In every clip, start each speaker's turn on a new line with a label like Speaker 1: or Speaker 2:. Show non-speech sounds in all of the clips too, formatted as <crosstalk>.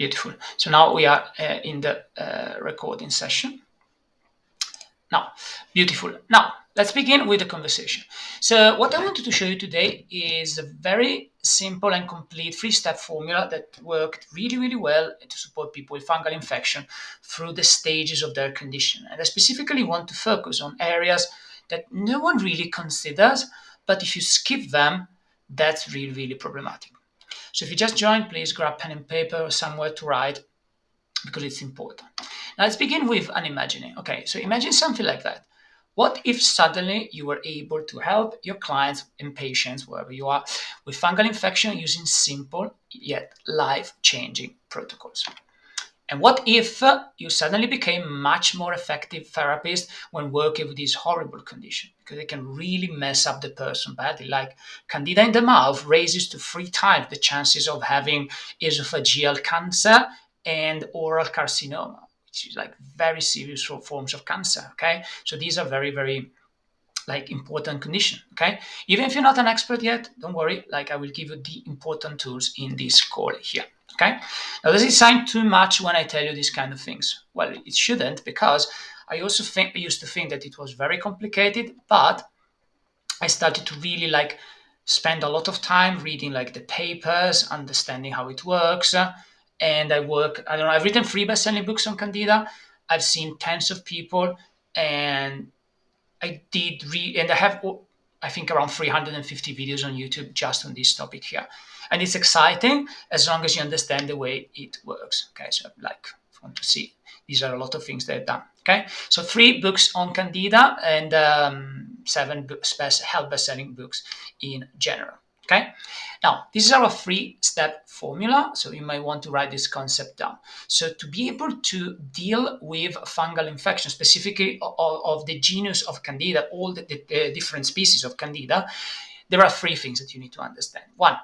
Speaker 1: Beautiful. So now we are uh, in the uh, recording session. Now, beautiful. Now, let's begin with the conversation. So what I wanted to show you today is a very simple and complete three-step formula that worked really, really well to support people with fungal infection through the stages of their condition. And I specifically want to focus on areas that no one really considers, but if you skip them, that's really, really problematic. So if you just joined, please grab pen and paper or somewhere to write because it's important. Now let's begin with an imagining. Okay, so imagine something like that. What if suddenly you were able to help your clients and patients, wherever you are, with fungal infection using simple yet life changing protocols? And what if you suddenly became much more effective therapist when working with this horrible condition? Because it can really mess up the person badly. Like candida in the mouth raises to three times the chances of having esophageal cancer and oral carcinoma, which is like very serious forms of cancer. Okay, so these are very, very like important condition. Okay, even if you're not an expert yet, don't worry. Like I will give you the important tools in this call here. Okay. Now, does it sound too much when I tell you these kind of things? Well, it shouldn't because I also think I used to think that it was very complicated, but I started to really like spend a lot of time reading like the papers, understanding how it works. And I work, I don't know, I've written three best-selling books on Candida. I've seen tens of people and I did read, and I have, I think around 350 videos on YouTube just on this topic here and it's exciting as long as you understand the way it works. Okay, so like want to see these are a lot of things they've done. Okay, so three books on Candida and um, seven best, health best-selling books in general. Okay, now this is our three-step formula. So you might want to write this concept down. So to be able to deal with fungal infection, specifically of, of the genus of Candida, all the, the, the different species of Candida, there are three things that you need to understand. One,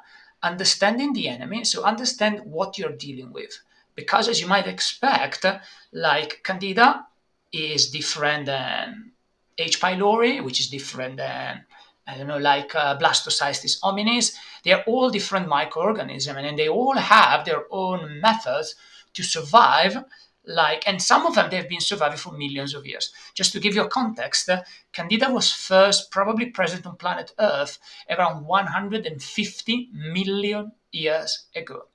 Speaker 1: understanding the enemy, so understand what you're dealing with. Because as you might expect, like Candida is different than H. pylori, which is different than I don't know, like uh, Blastocystis hominis. They are all different microorganisms, and they all have their own methods to survive like, and some of them they've been surviving for millions of years. Just to give you a context, Candida was first probably present on planet Earth around 150 million years ago.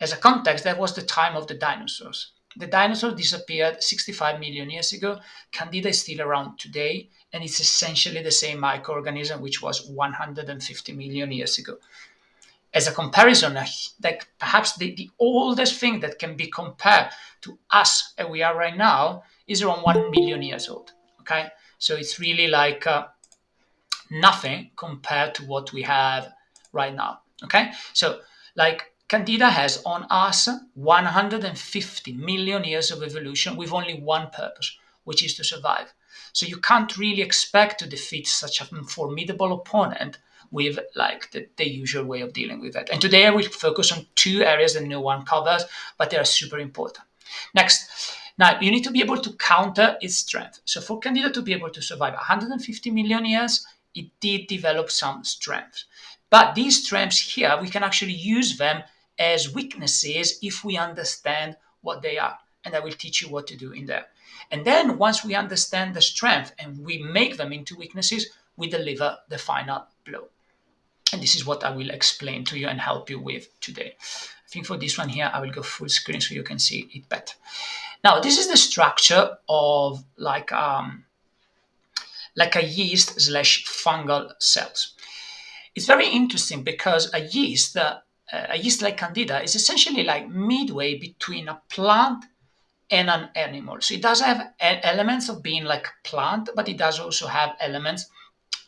Speaker 1: As a context, that was the time of the dinosaurs. The dinosaurs disappeared 65 million years ago. Candida is still around today, and it's essentially the same microorganism which was 150 million years ago as a comparison, like perhaps the, the oldest thing that can be compared to us as we are right now is around 1 million years old. Okay, so it's really like uh, nothing compared to what we have right now. Okay, so like Candida has on us 150 million years of evolution with only one purpose, which is to survive. So you can't really expect to defeat such a formidable opponent with like the, the usual way of dealing with it. And today I will focus on two areas that no one covers, but they are super important. Next, now you need to be able to counter its strength. So for Candida to be able to survive 150 million years, it did develop some strengths. But these strengths here, we can actually use them as weaknesses if we understand what they are. And I will teach you what to do in there. And then once we understand the strength and we make them into weaknesses, we deliver the final blow. And this is what I will explain to you and help you with today. I think for this one here, I will go full screen so you can see it better. Now, this is the structure of like um, like a yeast slash fungal cells. It's very interesting because a yeast, uh, a yeast like Candida, is essentially like midway between a plant and an animal. So it does have elements of being like a plant, but it does also have elements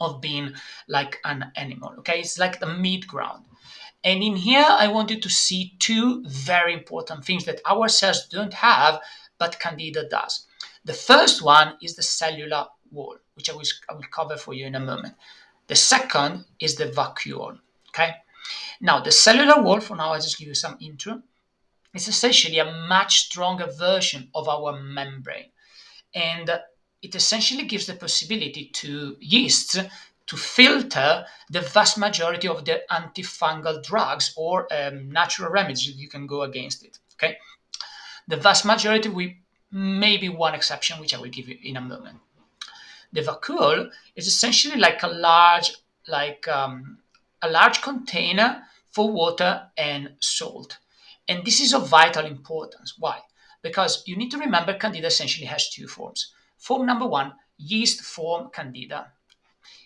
Speaker 1: of being like an animal. Okay, it's like the mid ground. And in here, I want you to see two very important things that our cells don't have, but Candida does. The first one is the cellular wall, which I will, I will cover for you in a moment. The second is the vacuole. Okay. Now, the cellular wall, for now, I just give you some intro. It's essentially a much stronger version of our membrane. And it essentially gives the possibility to yeasts to filter the vast majority of the antifungal drugs or um, natural remedies that you can go against it. Okay, the vast majority, with maybe one exception, which I will give you in a moment. The vacuole is essentially like a large, like um, a large container for water and salt, and this is of vital importance. Why? Because you need to remember Candida essentially has two forms. Form number one, yeast form Candida.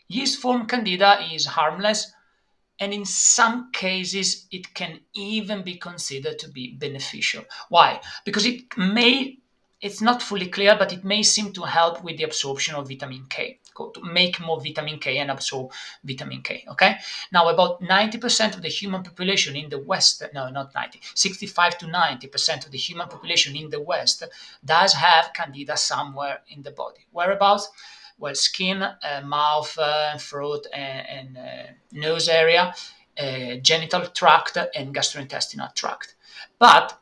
Speaker 1: Yeast form Candida is harmless, and in some cases it can even be considered to be beneficial. Why? Because it may it's not fully clear, but it may seem to help with the absorption of vitamin K, to make more vitamin K and absorb vitamin K. Okay. Now, about 90% of the human population in the West, no, not 90, 65 to 90% of the human population in the West does have candida somewhere in the body. Whereabouts? Well, skin, uh, mouth, uh, throat, and, and uh, nose area, uh, genital tract, and gastrointestinal tract. But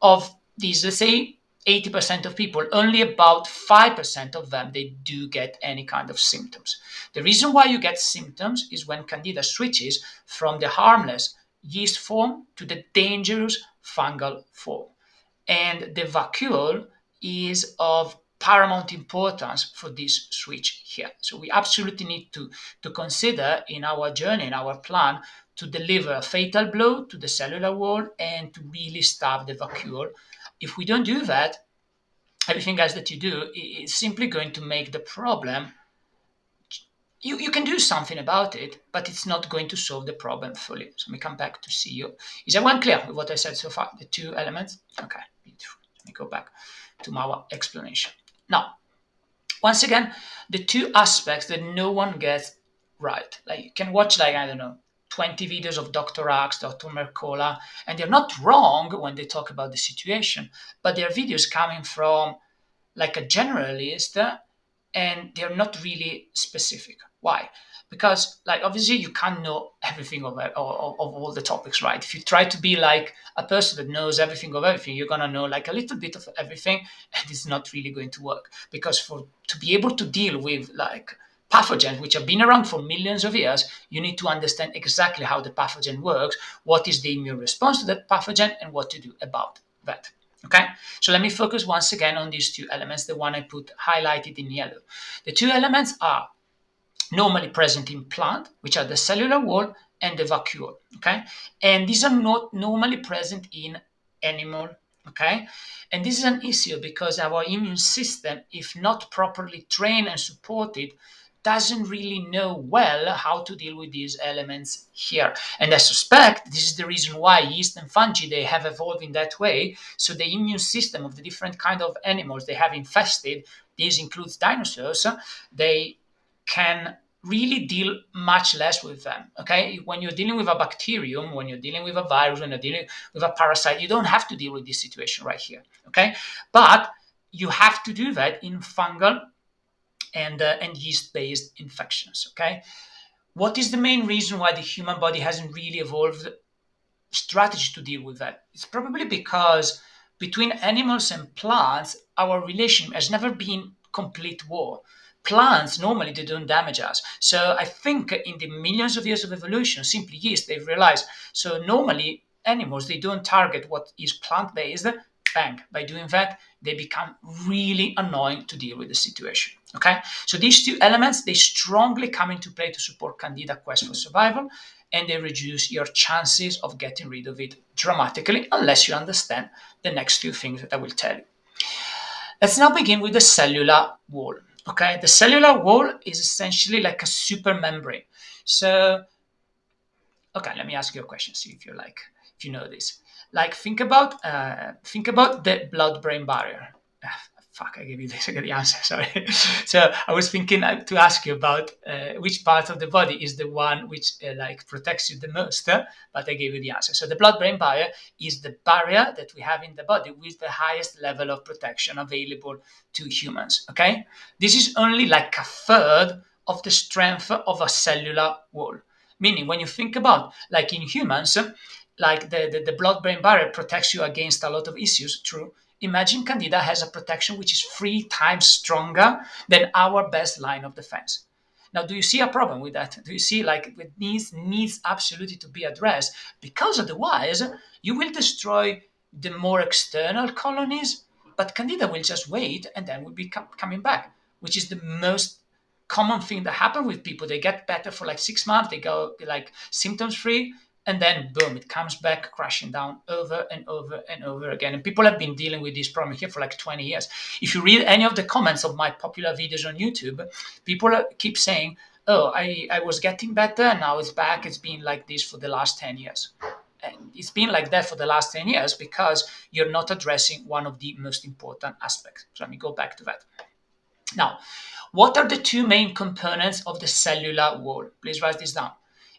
Speaker 1: of these, let's say 80% of people, only about 5% of them, they do get any kind of symptoms. The reason why you get symptoms is when Candida switches from the harmless yeast form to the dangerous fungal form. And the vacuole is of paramount importance for this switch here. So we absolutely need to, to consider in our journey, in our plan, to deliver a fatal blow to the cellular wall and to really stop the vacuole if we don't do that, everything else that you do is simply going to make the problem. You, you can do something about it, but it's not going to solve the problem fully. So me come back to see you. Is everyone clear with what I said so far? The two elements? Okay, beautiful. Let me go back to our explanation. Now, once again, the two aspects that no one gets right. Like you can watch like, I don't know, 20 videos of Dr. Axe, Dr. Mercola, and they're not wrong when they talk about the situation, but they're videos coming from like a generalist and they're not really specific. Why? Because like obviously you can't know everything of, of, of all the topics, right? If you try to be like a person that knows everything of everything, you're gonna know like a little bit of everything, <laughs> and it's not really going to work. Because for to be able to deal with like pathogens which have been around for millions of years, you need to understand exactly how the pathogen works, what is the immune response to that pathogen, and what to do about that. Okay, so let me focus once again on these two elements, the one I put highlighted in yellow. The two elements are normally present in plant, which are the cellular wall and the vacuole. Okay, and these are not normally present in animal. Okay, and this is an issue because our immune system, if not properly trained and supported, doesn't really know well how to deal with these elements here. And I suspect this is the reason why yeast and fungi they have evolved in that way. So the immune system of the different kind of animals they have infested, this includes dinosaurs, they can really deal much less with them. Okay, when you're dealing with a bacterium, when you're dealing with a virus, when you're dealing with a parasite, you don't have to deal with this situation right here. Okay, but you have to do that in fungal and, uh, and yeast-based infections. Okay, what is the main reason why the human body hasn't really evolved strategy to deal with that? It's probably because between animals and plants, our relation has never been complete war. Plants normally they don't damage us. So I think in the millions of years of evolution, simply yeast they've realized. So normally animals they don't target what is plant based bang. By doing that, they become really annoying to deal with the situation. Okay, so these two elements they strongly come into play to support Candida quest for survival, and they reduce your chances of getting rid of it dramatically, unless you understand the next few things that I will tell you. Let's now begin with the cellular wall. Okay, the cellular wall is essentially like a super membrane. So, okay, let me ask you a question. See if you like, if you know this. Like think about uh, think about the blood-brain barrier. Fuck, I gave you this, I the <laughs> answer, sorry. <laughs> so I was thinking uh, to ask you about uh, which part of the body is the one which uh, like protects you the most, uh, but I gave you the answer. So the blood-brain barrier is the barrier that we have in the body with the highest level of protection available to humans, okay? This is only like a third of the strength of a cellular wall. Meaning when you think about, like in humans, like the, the, the blood-brain barrier protects you against a lot of issues, true. Imagine Candida has a protection which is three times stronger than our best line of defense. Now, do you see a problem with that? Do you see like it needs needs absolutely to be addressed? Because otherwise, you will destroy the more external colonies, but Candida will just wait and then will be com- coming back, which is the most common thing that happens with people. They get better for like six months, they go like symptoms free, and then boom, it comes back crashing down over and over and over again. And people have been dealing with this problem here for like 20 years. If you read any of the comments of my popular videos on YouTube, people keep saying, oh, I, I was getting better and now it's back. It's been like this for the last 10 years. And it's been like that for the last 10 years because you're not addressing one of the most important aspects. So let me go back to that. Now, what are the two main components of the cellular wall? Please write this down.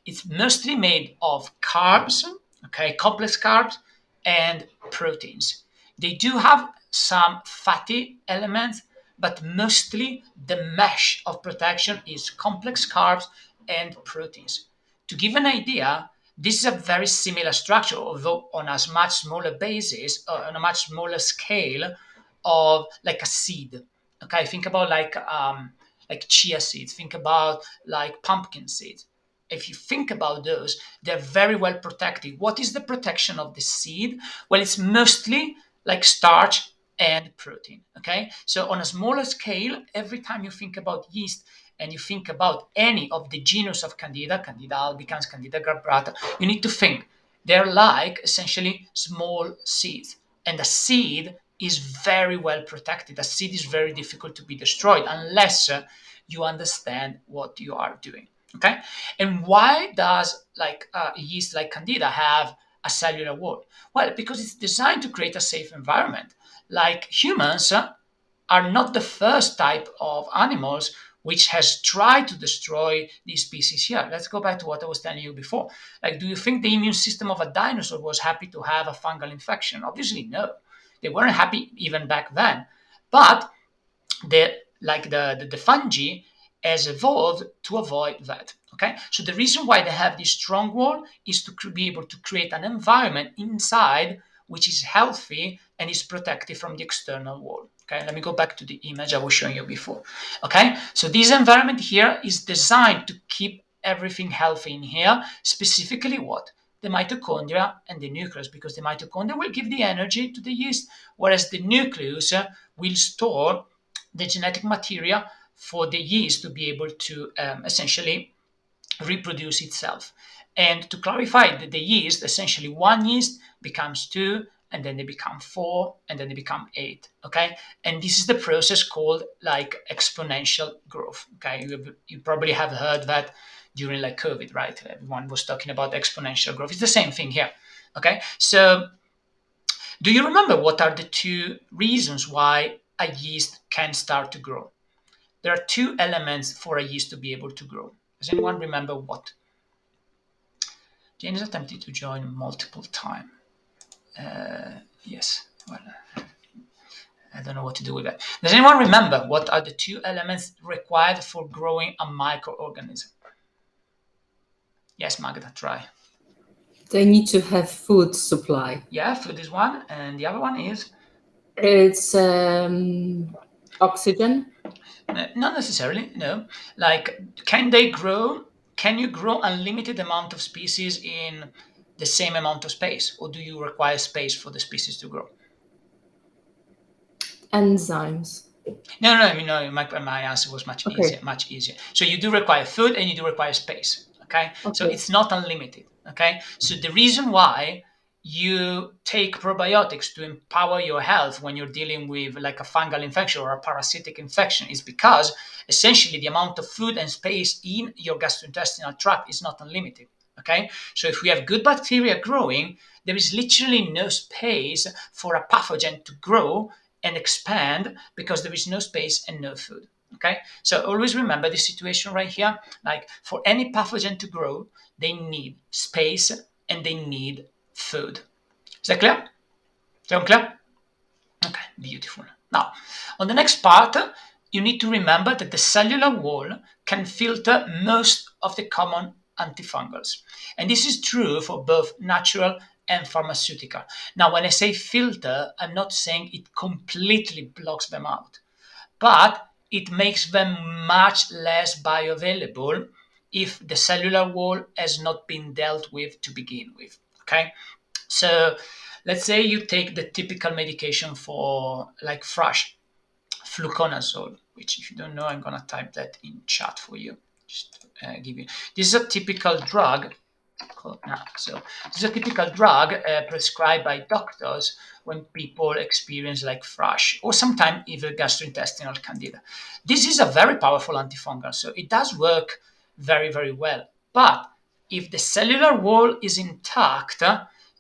Speaker 1: It's mostly made of carbs, okay, complex carbs, and proteins. They do have some fatty elements, but mostly the mesh of protection is complex carbs and proteins. To give an idea, this is a very similar structure, although on a much smaller basis, uh, on a much smaller scale of like a seed. Okay, think about like um, like chia seeds. Think about like pumpkin seeds if you think about those, they're very well protected. What is the protection of the seed? Well, it's mostly like starch and protein. Okay, so on a smaller scale, every time you think about yeast and you think about any of the genus of Candida, Candida albicans, Candida glabrata, you need to think they're like essentially small seeds, and a seed is very well protected. A seed is very difficult to be destroyed unless uh, you understand what you are doing. Okay, and why does like uh, yeast like Candida have a cellular wall? Well, because it's designed to create a safe environment. Like humans uh, are not the first type of animals which has tried to destroy these species here. Let's go back to what I was telling you before. Like, do you think the immune system of a dinosaur was happy to have a fungal infection? Obviously, no. They weren't happy even back then. But the like the, the, the fungi has evolved to avoid that. Okay, so the reason why they have this strong wall is to be able to create an environment inside which is healthy and is protected from the external wall. Okay, let me go back to the image I was showing you before. Okay, so this environment here is designed to keep everything healthy in here, specifically what? The mitochondria and the nucleus, because the mitochondria will give the energy to the yeast, whereas the nucleus will store the genetic material for the yeast to be able to um, essentially reproduce itself. And to clarify that the yeast, essentially one yeast becomes two, and then they become four, and then they become eight. Okay, and this is the process called like exponential growth. Okay, you, you probably have heard that during like COVID, right? Everyone was talking about exponential growth. It's the same thing here. Okay, so do you remember what are the two reasons why a yeast can start to grow? There are two elements for a yeast to be able to grow. Does anyone remember what? Jane is attempting to join multiple times. Uh, yes, well, I don't know what to do with that. Does anyone remember what are the two elements required for growing a microorganism? Yes, Magda, try.
Speaker 2: They need to have food supply.
Speaker 1: Yeah, food is one, and the other one is?
Speaker 2: It's um, oxygen.
Speaker 1: Not necessarily, no. Like, can they grow? Can you grow unlimited amount of species in the same amount of space, or do you require space for the species to grow?
Speaker 2: Enzymes.
Speaker 1: No, no, no. My, my answer was much okay. easier. Much easier. So you do require food, and you do require space. Okay? okay. So it's not unlimited. Okay. So the reason why you take probiotics to empower your health when you're dealing with like a fungal infection or a parasitic infection is because essentially the amount of food and space in your gastrointestinal tract is not unlimited okay? So if we have good bacteria growing there is literally no space for a pathogen to grow and expand because there is no space and no food okay? So always remember this situation right here. Like for any pathogen to grow they need space and they need food. Is that clear? Sound clear? Okay, beautiful. Now, on the next part, you need to remember that the cellular wall can filter most of the common antifungals. And this is true for both natural and pharmaceutical. Now, when I say filter, I'm not saying it completely blocks them out, but it makes them much less bioavailable if the cellular wall has not been dealt with to begin with. Okay, so let's say you take the typical medication for like thrush, fluconazole, which if you don't know, I'm gonna type that in chat for you. Just uh, give you. This is a typical drug. So this is a typical drug uh, prescribed by doctors when people experience like thrush or sometimes even gastrointestinal candida. This is a very powerful antifungal, so it does work very, very well. But if the cellular wall is intact,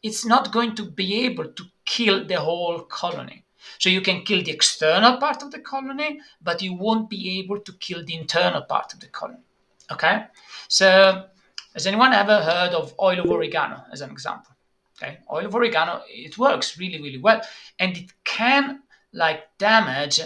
Speaker 1: it's not going to be able to kill the whole colony. So you can kill the external part of the colony, but you won't be able to kill the internal part of the colony. Okay? So has anyone ever heard of oil of oregano as an example? Okay, oil of oregano, it works really, really well, and it can like damage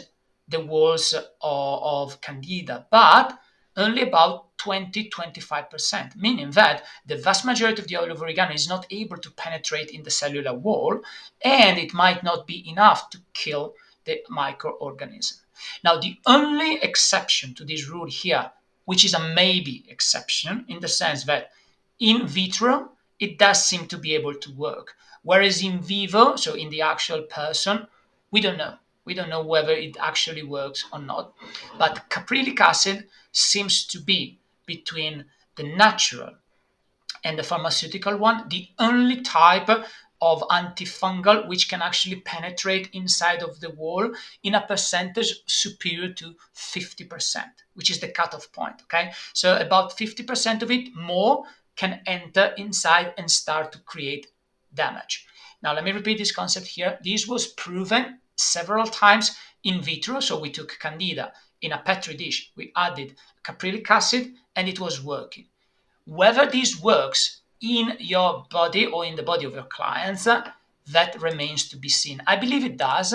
Speaker 1: the walls of, of candida, but only about 20 25%, meaning that the vast majority of the oil of oregano is not able to penetrate in the cellular wall and it might not be enough to kill the microorganism. Now, the only exception to this rule here, which is a maybe exception in the sense that in vitro it does seem to be able to work, whereas in vivo, so in the actual person, we don't know. We don't know whether it actually works or not. But caprylic acid seems to be between the natural and the pharmaceutical one, the only type of antifungal which can actually penetrate inside of the wall in a percentage superior to 50%, which is the cutoff point. Okay, so about 50% of it more can enter inside and start to create damage. Now, let me repeat this concept here. This was proven several times in vitro. So we took candida in a petri dish, we added caprylic acid, and it was working. Whether this works in your body or in the body of your clients, that remains to be seen. I believe it does,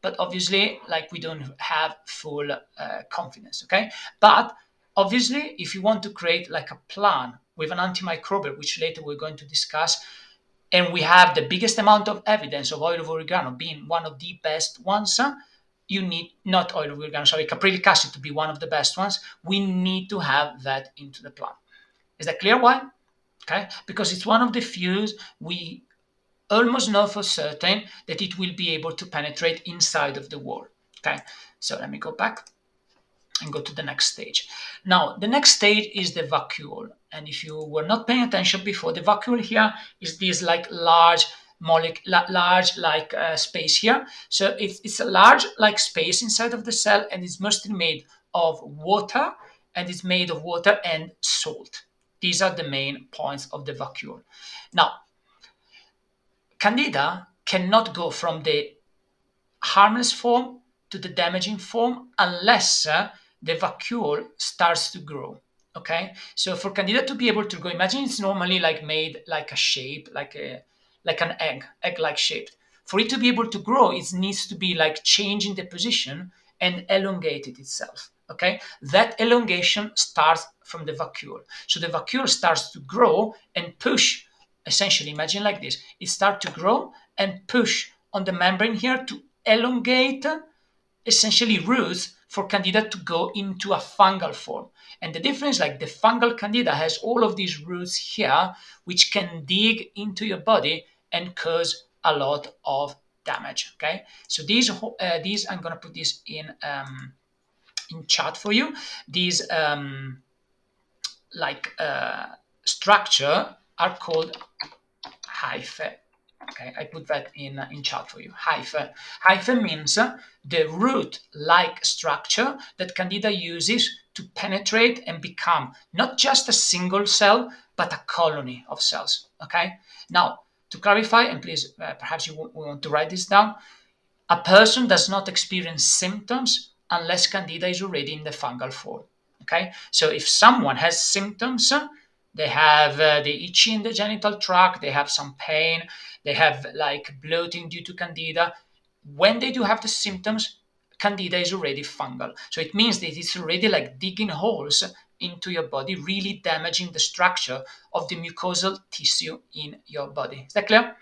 Speaker 1: but obviously, like we don't have full uh, confidence. Okay, but obviously, if you want to create like a plan with an antimicrobial, which later we're going to discuss, and we have the biggest amount of evidence of oil of oregano being one of the best ones, you need not oil of oregano, sorry, caprylic acid to be one of the best ones. We need to have that into the plan. Is that clear why? Okay, because it's one of the few we almost know for certain that it will be able to penetrate inside of the wall. Okay, so let me go back and go to the next stage. Now, the next stage is the vacuole. And if you were not paying attention before, the vacuole here is this like large molecule, large like uh, space here. So it's, it's a large like space inside of the cell and it's mostly made of water and it's made of water and salt. These are the main points of the vacuole. Now, Candida cannot go from the harmless form to the damaging form unless uh, the vacuole starts to grow. Okay, so for candida to be able to grow, imagine it's normally like made like a shape, like a like an egg, egg-like shaped. For it to be able to grow, it needs to be like changing the position and elongated itself. Okay, that elongation starts from the vacuole. So the vacuole starts to grow and push. Essentially, imagine like this: it starts to grow and push on the membrane here to elongate, essentially roots for candida to go into a fungal form. And the difference, like the fungal candida has all of these roots here, which can dig into your body and cause a lot of damage. Okay, so these uh, these I'm gonna put this in um, in chat for you. These um, like uh, structure are called hyphae Okay, I put that in, uh, in chat for you. Hyphae. Hyphae means uh, the root-like structure that Candida uses to penetrate and become not just a single cell, but a colony of cells. Okay. Now, to clarify, and please, uh, perhaps you want to write this down, a person does not experience symptoms unless Candida is already in the fungal form. Okay. So if someone has symptoms, they have uh, the itchy in the genital tract, they have some pain, they have like bloating due to candida. When they do have the symptoms, candida is already fungal. So it means that it's already like digging holes into your body, really damaging the structure of the mucosal tissue in your body. Is that clear?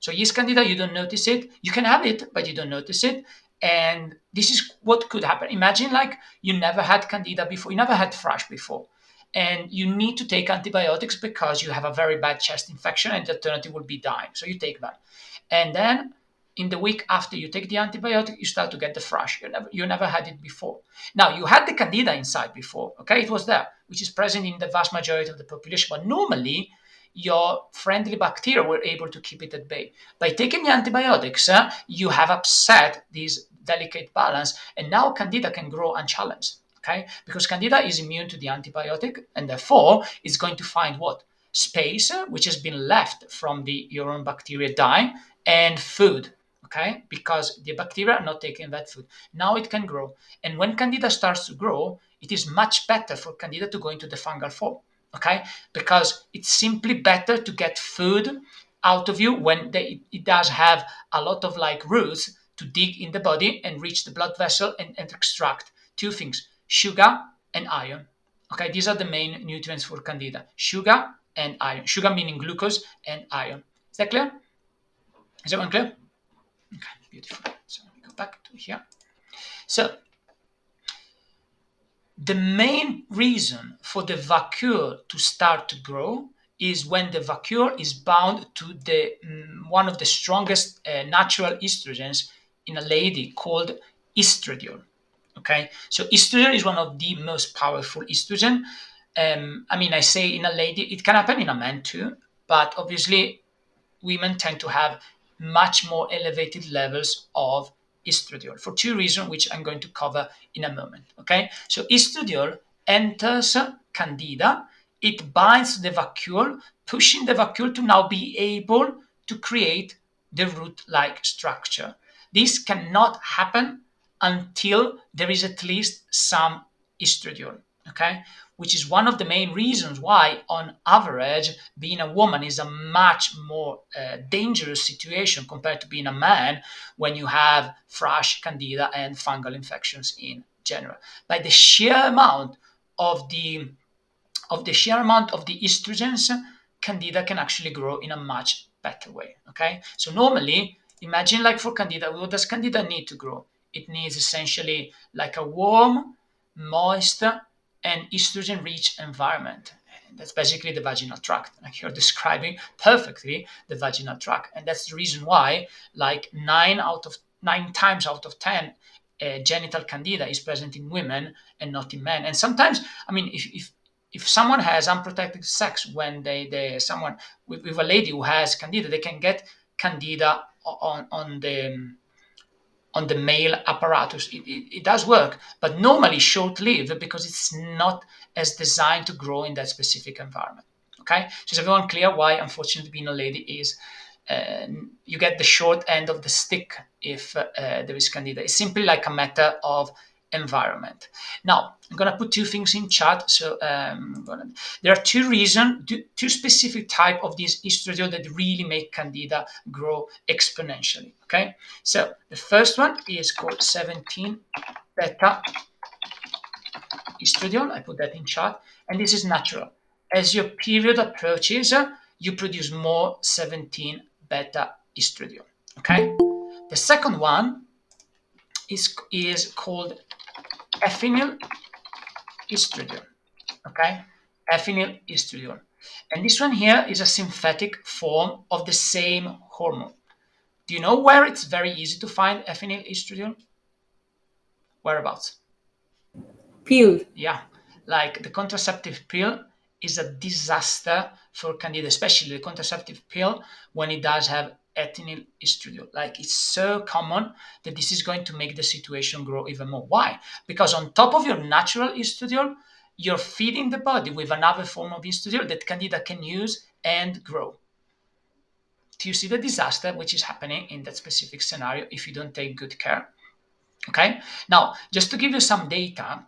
Speaker 1: So yeast candida, you don't notice it. You can have it, but you don't notice it. And this is what could happen. Imagine like you never had candida before, you never had thrush before and you need to take antibiotics because you have a very bad chest infection and the alternative will be dying. So you take that. And then in the week after you take the antibiotic, you start to get the thrush. You never, you never had it before. Now, you had the candida inside before, okay? It was there, which is present in the vast majority of the population. But normally, your friendly bacteria were able to keep it at bay. By taking the antibiotics, uh, you have upset this delicate balance, and now candida can grow unchallenged, okay? Because candida is immune to the antibiotic, and therefore, it's going to find what? Space, uh, which has been left from the your own bacteria dying, and food okay? Because the bacteria are not taking that food. Now it can grow. And when candida starts to grow, it is much better for candida to go into the fungal form, okay? Because it's simply better to get food out of you when they, it does have a lot of like roots to dig in the body and reach the blood vessel and, and extract two things, sugar and iron. Okay, these are the main nutrients for candida, sugar and iron. Sugar meaning glucose and iron. Is that clear? Is that one clear? Beautiful. So let me go back to here. So the main reason for the vacuole to start to grow is when the vacuole is bound to the um, one of the strongest uh, natural estrogens in a lady called estradiol. Okay, so estradiol is one of the most powerful estrogen. Um, I mean, I say in a lady, it can happen in a man too, but obviously women tend to have much more elevated levels of estradiol for two reasons, which I'm going to cover in a moment. Okay, so estradiol enters candida, it binds the vacuole, pushing the vacuole to now be able to create the root like structure. This cannot happen until there is at least some estradiol. Okay, which is one of the main reasons why, on average, being a woman is a much more uh, dangerous situation compared to being a man when you have thrush, candida, and fungal infections in general. By the sheer amount of the of the sheer amount of the estrogens, candida can actually grow in a much better way. Okay, so normally, imagine like for candida, what does candida need to grow? It needs essentially like a warm, moist, and estrogen rich environment. That's basically the vaginal tract. Like you're describing perfectly the vaginal tract. And that's the reason why, like nine out of nine times out of 10, uh, genital candida is present in women and not in men. And sometimes, I mean, if, if if someone has unprotected sex when they, they someone with, with a lady who has candida, they can get candida on, on the on the male apparatus. It, it, it does work, but normally short lived because it's not as designed to grow in that specific environment. Okay, so is everyone clear why, unfortunately, being a lady is uh, you get the short end of the stick if uh, there is candida. It's simply like a matter of environment. Now, I'm going to put two things in chat. So um, gonna, there are two reasons, two specific type of these estradiol that really make candida grow exponentially. Okay, so the first one is called 17 beta estradiol. I put that in chat, and this is natural. As your period approaches, uh, you produce more 17 beta estradiol. Okay, the second one is is called ethinyl estradiol. Okay, ethinyl estradiol. And this one here is a synthetic form of the same hormone. Do you know where it's very easy to find ethinyl estradiol? Whereabouts?
Speaker 2: Pill.
Speaker 1: Yeah, like the contraceptive pill is a disaster for candida, especially the contraceptive pill when it does have ethinyl estradiol. Like it's so common that this is going to make the situation grow even more. Why? Because on top of your natural estradiol, you're feeding the body with another form of estradiol that candida can use and grow. Do you see the disaster which is happening in that specific scenario if you don't take good care? Okay. Now, just to give you some data,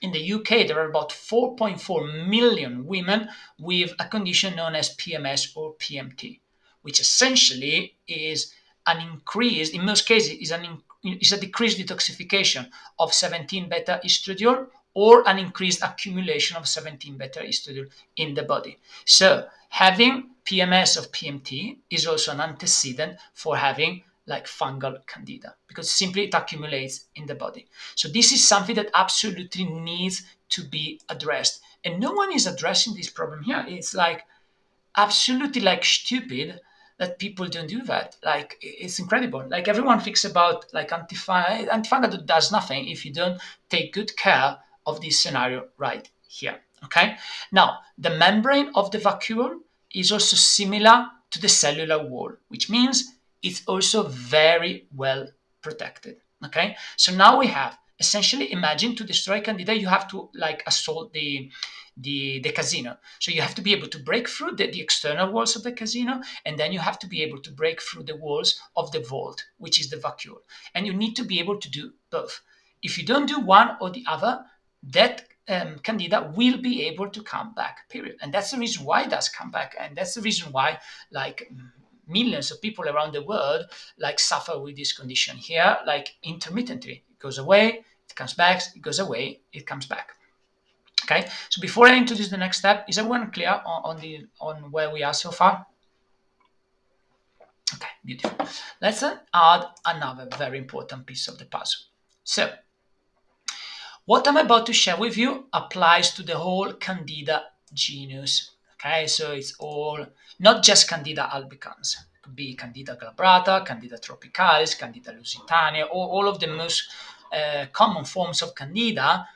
Speaker 1: in the UK, there are about 4.4 million women with a condition known as PMS or PMT which essentially is an increase, in most cases, is, an is a decreased detoxification of 17 beta estradiol or an increased accumulation of 17 beta estradiol in the body. So having PMS of PMT is also an antecedent for having like fungal candida because simply it accumulates in the body. So this is something that absolutely needs to be addressed. And no one is addressing this problem here. It's like absolutely like stupid that people don't do that. Like it's incredible. Like everyone thinks about like antifungal. Does nothing if you don't take good care of this scenario right here. Okay. Now the membrane of the vacuole is also similar to the cellular wall, which means it's also very well protected. Okay. So now we have essentially imagine to destroy candida you have to like assault the the, the casino. So you have to be able to break through the, the external walls of the casino, and then you have to be able to break through the walls of the vault, which is the vacuole. And you need to be able to do both. If you don't do one or the other, that um, candida will be able to come back, period. And that's the reason why it does come back. And that's the reason why, like, millions of people around the world, like, suffer with this condition here, like, intermittently. It goes away, it comes back, it goes away, it comes back. Okay, so before I introduce the next step, is everyone clear on, on the on where we are so far? Okay, beautiful. Let's add another very important piece of the puzzle. So, what I'm about to share with you applies to the whole Candida genus. Okay, so it's all not just Candida albicans. It could be Candida glabrata, Candida tropicalis, Candida lusitania, all, all of the most uh, common forms of Candida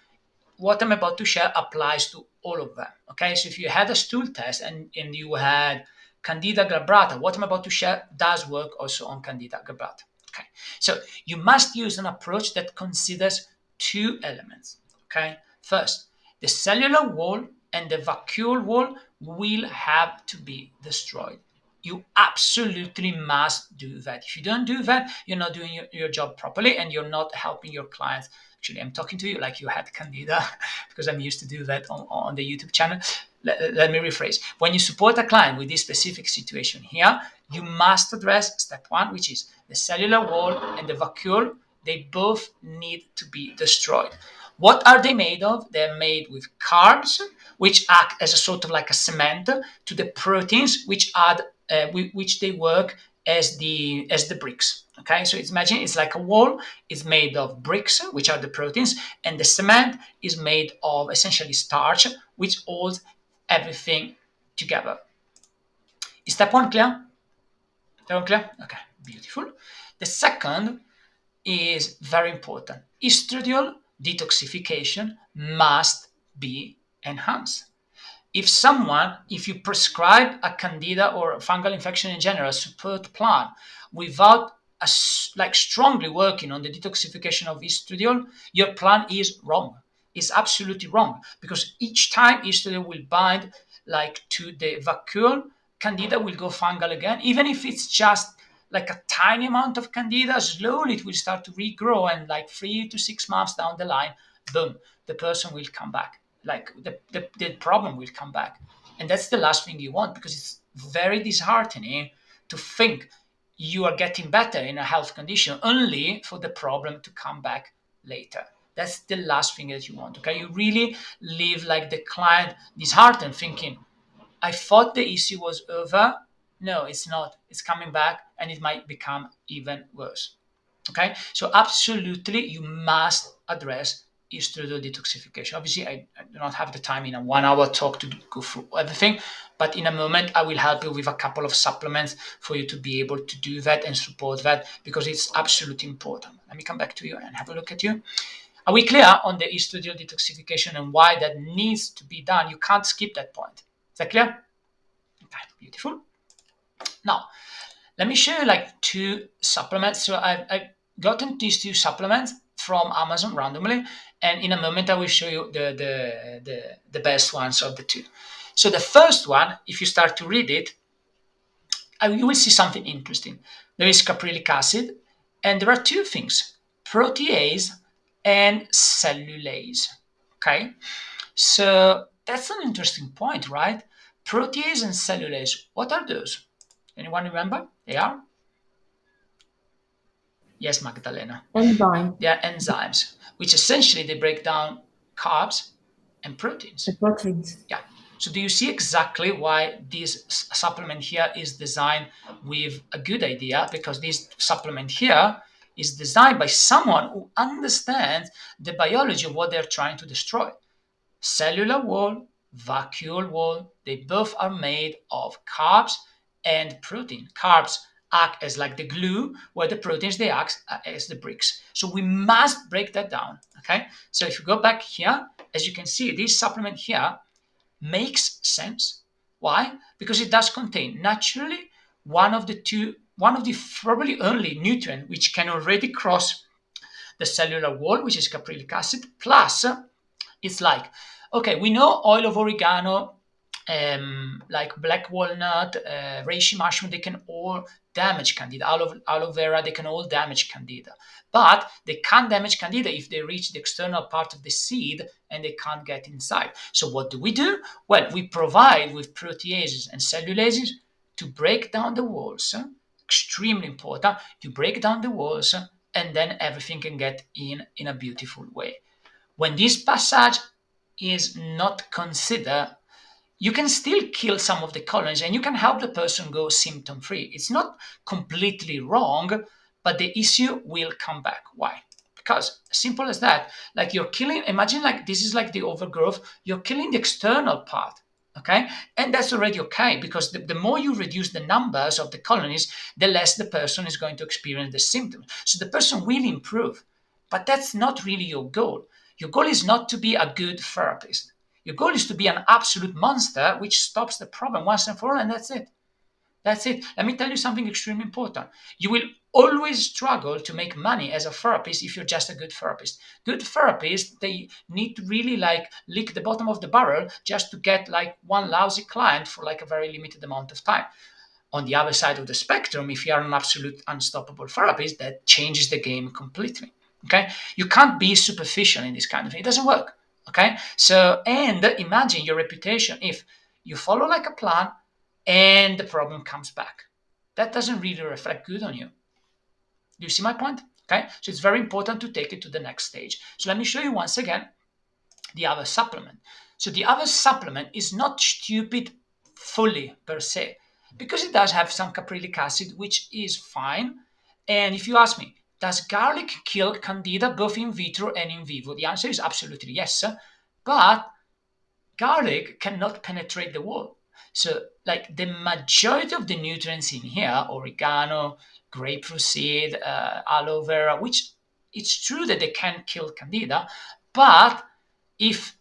Speaker 1: what I'm about to share applies to all of them. Okay, so if you had a stool test and, and you had Candida glabrata, what I'm about to share does work also on Candida glabrata. Okay, so you must use an approach that considers two elements. Okay, first, the cellular wall and the vacuole wall will have to be destroyed. You absolutely must do that. If you don't do that, you're not doing your, your job properly and you're not helping your clients actually I'm talking to you like you had Candida <laughs> because I'm used to do that on, on the YouTube channel. Let, let me rephrase. When you support a client with this specific situation here, you must address step one, which is the cellular wall and the vacuole. They both need to be destroyed. What are they made of? They're made with carbs, which act as a sort of like a cement to the proteins, which add, uh, which they work as the as the bricks. Okay, so imagine it's like a wall. It's made of bricks, which are the proteins, and the cement is made of essentially starch, which holds everything together. Is step one clear? Step one clear? Okay, beautiful. The second is very important. Estradiol detoxification must be enhanced if someone, if you prescribe a candida or a fungal infection in general, a support plan without a, like strongly working on the detoxification of estradiol, your plan is wrong. It's absolutely wrong because each time estradiol will bind like to the vacuole, candida will go fungal again, even if it's just like a tiny amount of candida, slowly it will start to regrow and like three to six months down the line, boom, the person will come back like the, the, the problem will come back. And that's the last thing you want because it's very disheartening to think you are getting better in a health condition only for the problem to come back later. That's the last thing that you want okay? You really live like the client disheartened thinking i thought the issue was over. No it's not. It's coming back and it might become even worse okay? So absolutely you must address estradiol detoxification. Obviously, I, I, do not have the time in a one hour talk to go through everything, but in a moment, I will help you with a couple of supplements for you to be able to do that and support that because it's absolutely important. Let me come back to you and have a look at you. Are we clear on the estradiol detoxification and why that needs to be done? You can't skip that point. Is that clear? Okay, beautiful. Now, let me show you like two supplements. So I've, I've gotten these two supplements from Amazon randomly. And in a moment, I will show you the, the, the, the best ones of the two. So the first one, if you start to read it, uh, you will see something interesting. There is caprylic acid, and there are two things, protease and cellulase. Okay, so that's an interesting point, right? Protease and cellulase, what are those? Anyone remember? They are Yes, Magdalena.
Speaker 2: Enzyme.
Speaker 1: They are enzymes, which essentially they break down carbs and proteins.
Speaker 2: The proteins.
Speaker 1: Yeah. So do you see exactly why this supplement here is designed with a good idea? Because this supplement here is designed by someone who understands the biology of what they're trying to destroy. Cellular wall, vacuole wall, they both are made of carbs and protein. Carbs act as like the glue, where the proteins they act uh, as the bricks. So we must break that down. Okay. So if you go back here, as you can see, this supplement here makes sense. Why? Because it does contain naturally one of the two, one of the probably only nutrient which can already cross the cellular wall, which is caprylic acid. Plus, uh, it's like, okay, we know oil of oregano, um, like black walnut, uh, reishi mushroom, they can all damage candida. Aloe, aloe vera, they can all damage candida. But they can't damage candida if they reach the external part of the seed and they can't get inside. So what do we do? Well, we provide with proteases and cellulases to break down the walls. Extremely important. to break down the walls and then everything can get in in a beautiful way. When this passage is not considered, you can still kill some of the colonies and you can help the person go symptom free. It's not completely wrong, but the issue will come back. Why? Because simple as that, like you're killing, imagine like this is like the overgrowth, you're killing the external part. Okay. And that's already okay because the, the more you reduce the numbers of the colonies, the less the person is going to experience the symptoms. So the person will improve. But that's not really your goal. Your goal is not to be a good therapist. Your goal is to be an absolute monster which stops the problem once and for all, and that's it. That's it. Let me tell you something extremely important. You will always struggle to make money as a therapist if you're just a good therapist. Good therapists, they need to really like lick the bottom of the barrel just to get like one lousy client for like a very limited amount of time. On the other side of the spectrum, if you are an absolute unstoppable therapist, that changes the game completely. Okay? You can't be superficial in this kind of thing. It doesn't work. Okay, so and imagine your reputation if you follow like a plan and the problem comes back. That doesn't really reflect good on you. Do you see my point? Okay, so it's very important to take it to the next stage. So let me show you once again the other supplement. So the other supplement is not stupid fully per se, because it does have some caprylic acid, which is fine. And if you ask me, does garlic kill candida both in vitro and in vivo? The answer is absolutely yes. But garlic cannot penetrate the wall. So, like the majority of the nutrients in here, oregano, grapefruit seed, uh, aloe vera, which it's true that they can kill candida, but if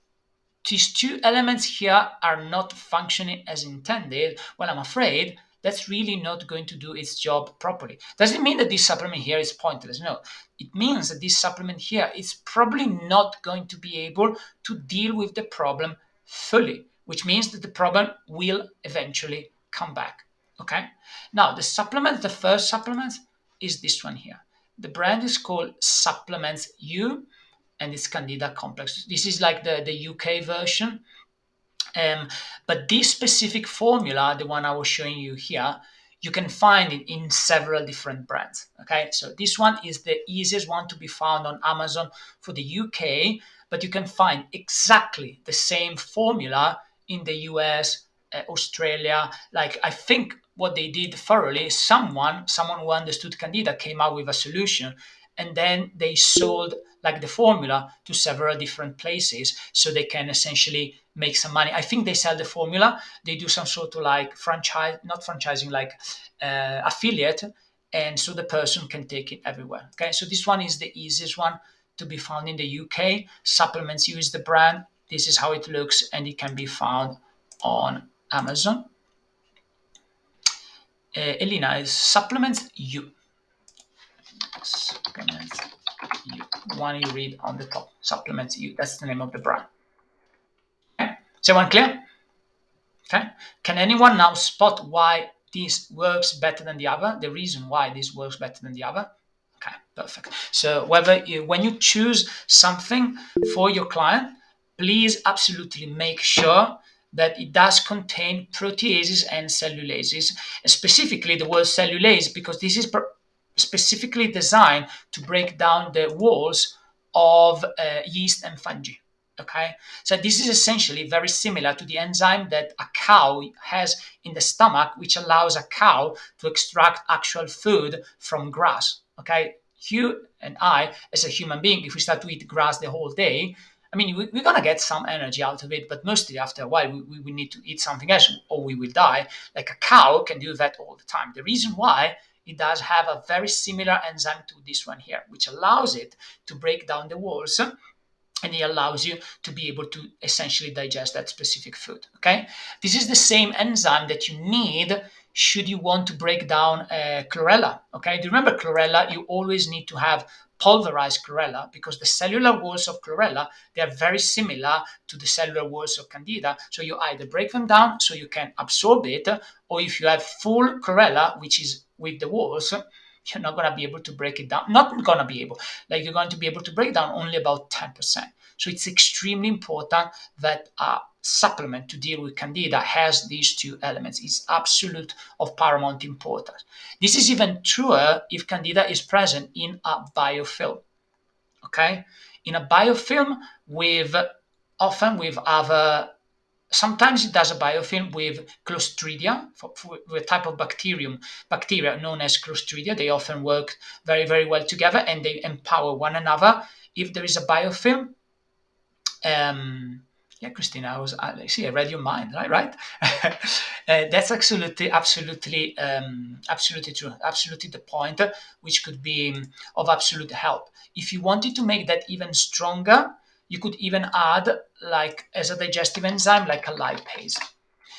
Speaker 1: these two elements here are not functioning as intended, well, I'm afraid that's really not going to do its job properly. Does it mean that this supplement here is pointless? No. It means that this supplement here is probably not going to be able to deal with the problem fully, which means that the problem will eventually come back. Okay? Now, the supplement, the first supplement is this one here. The brand is called Supplements U and it's Candida Complex. This is like the, the UK version. Um, but this specific formula, the one I was showing you here, you can find it in several different brands. Okay, so this one is the easiest one to be found on Amazon for the UK, but you can find exactly the same formula in the US, uh, Australia. Like I think what they did thoroughly, someone, someone who understood Candida came out with a solution, and then they sold like the formula to several different places so they can essentially make some money. I think they sell the formula. They do some sort of like franchise, not franchising, like uh, affiliate, and so the person can take it everywhere. Okay, so this one is the easiest one to be found in the UK. Supplements use the brand. This is how it looks, and it can be found on Amazon. Uh, Elena is supplements U. Supplements U. One you read on the top. Supplements U. That's the name of the brand. Is everyone clear? Okay. Can anyone now spot why this works better than the other? The reason why this works better than the other? Okay, perfect. So whether you, when you choose something for your client, please absolutely make sure that it does contain proteases and cellulases, specifically the word cellulase, because this is specifically designed to break down the walls of uh, yeast and fungi. Okay, so this is essentially very similar to the enzyme that a cow has in the stomach, which allows a cow to extract actual food from grass. Okay, you and I, as a human being, if we start to eat grass the whole day, I mean, we, are gonna get some energy out of it, but mostly after a while, we, we, we need to eat something else or we will die. Like a cow can do that all the time. The reason why it does have a very similar enzyme to this one here, which allows it to break down the walls and it allows you to be able to essentially digest that specific food. Okay, this is the same enzyme that you need should you want to break down uh, chlorella. Okay, do you remember chlorella? You always need to have pulverized chlorella because the cellular walls of chlorella they are very similar to the cellular walls of candida. So you either break them down so you can absorb it, or if you have full chlorella, which is with the walls, you're not going to be able to break it down. Not going to be able, like you're going to be able to break down only about 10%. So it's extremely important that a supplement to deal with candida has these two elements. It's absolute of paramount importance. This is even truer if candida is present in a biofilm. Okay? In a biofilm with often with other Sometimes it does a biofilm with Clostridia, for, for, with a type of bacterium, bacteria known as Clostridia. They often work very, very well together and they empower one another. If there is a biofilm, um, yeah, Christina, I was, I see, I read your mind, right? Right? <laughs> uh, that's absolutely, absolutely, um, absolutely true. Absolutely the point, which could be of absolute help. If you wanted to make that even stronger, you could even add like as a digestive enzyme, like a lipase.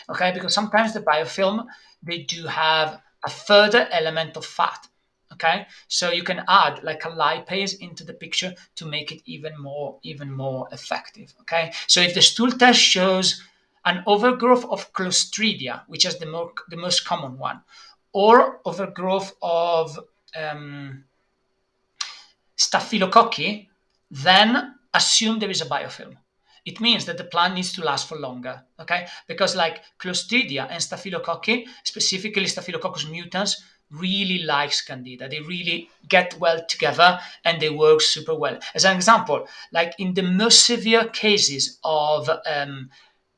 Speaker 1: Okay, because sometimes the biofilm they do have a further element of fat. Okay, so you can add like a lipase into the picture to make it even more even more effective. Okay, so if the stool test shows an overgrowth of Clostridia, which is the more the most common one, or overgrowth of um, Staphylococci, then assume there is a biofilm. It means that the plant needs to last for longer, okay? Because like Clostridia and Staphylococci, specifically Staphylococcus mutans, really likes Candida. They really get well together and they work super well. As an example, like in the most severe cases of um,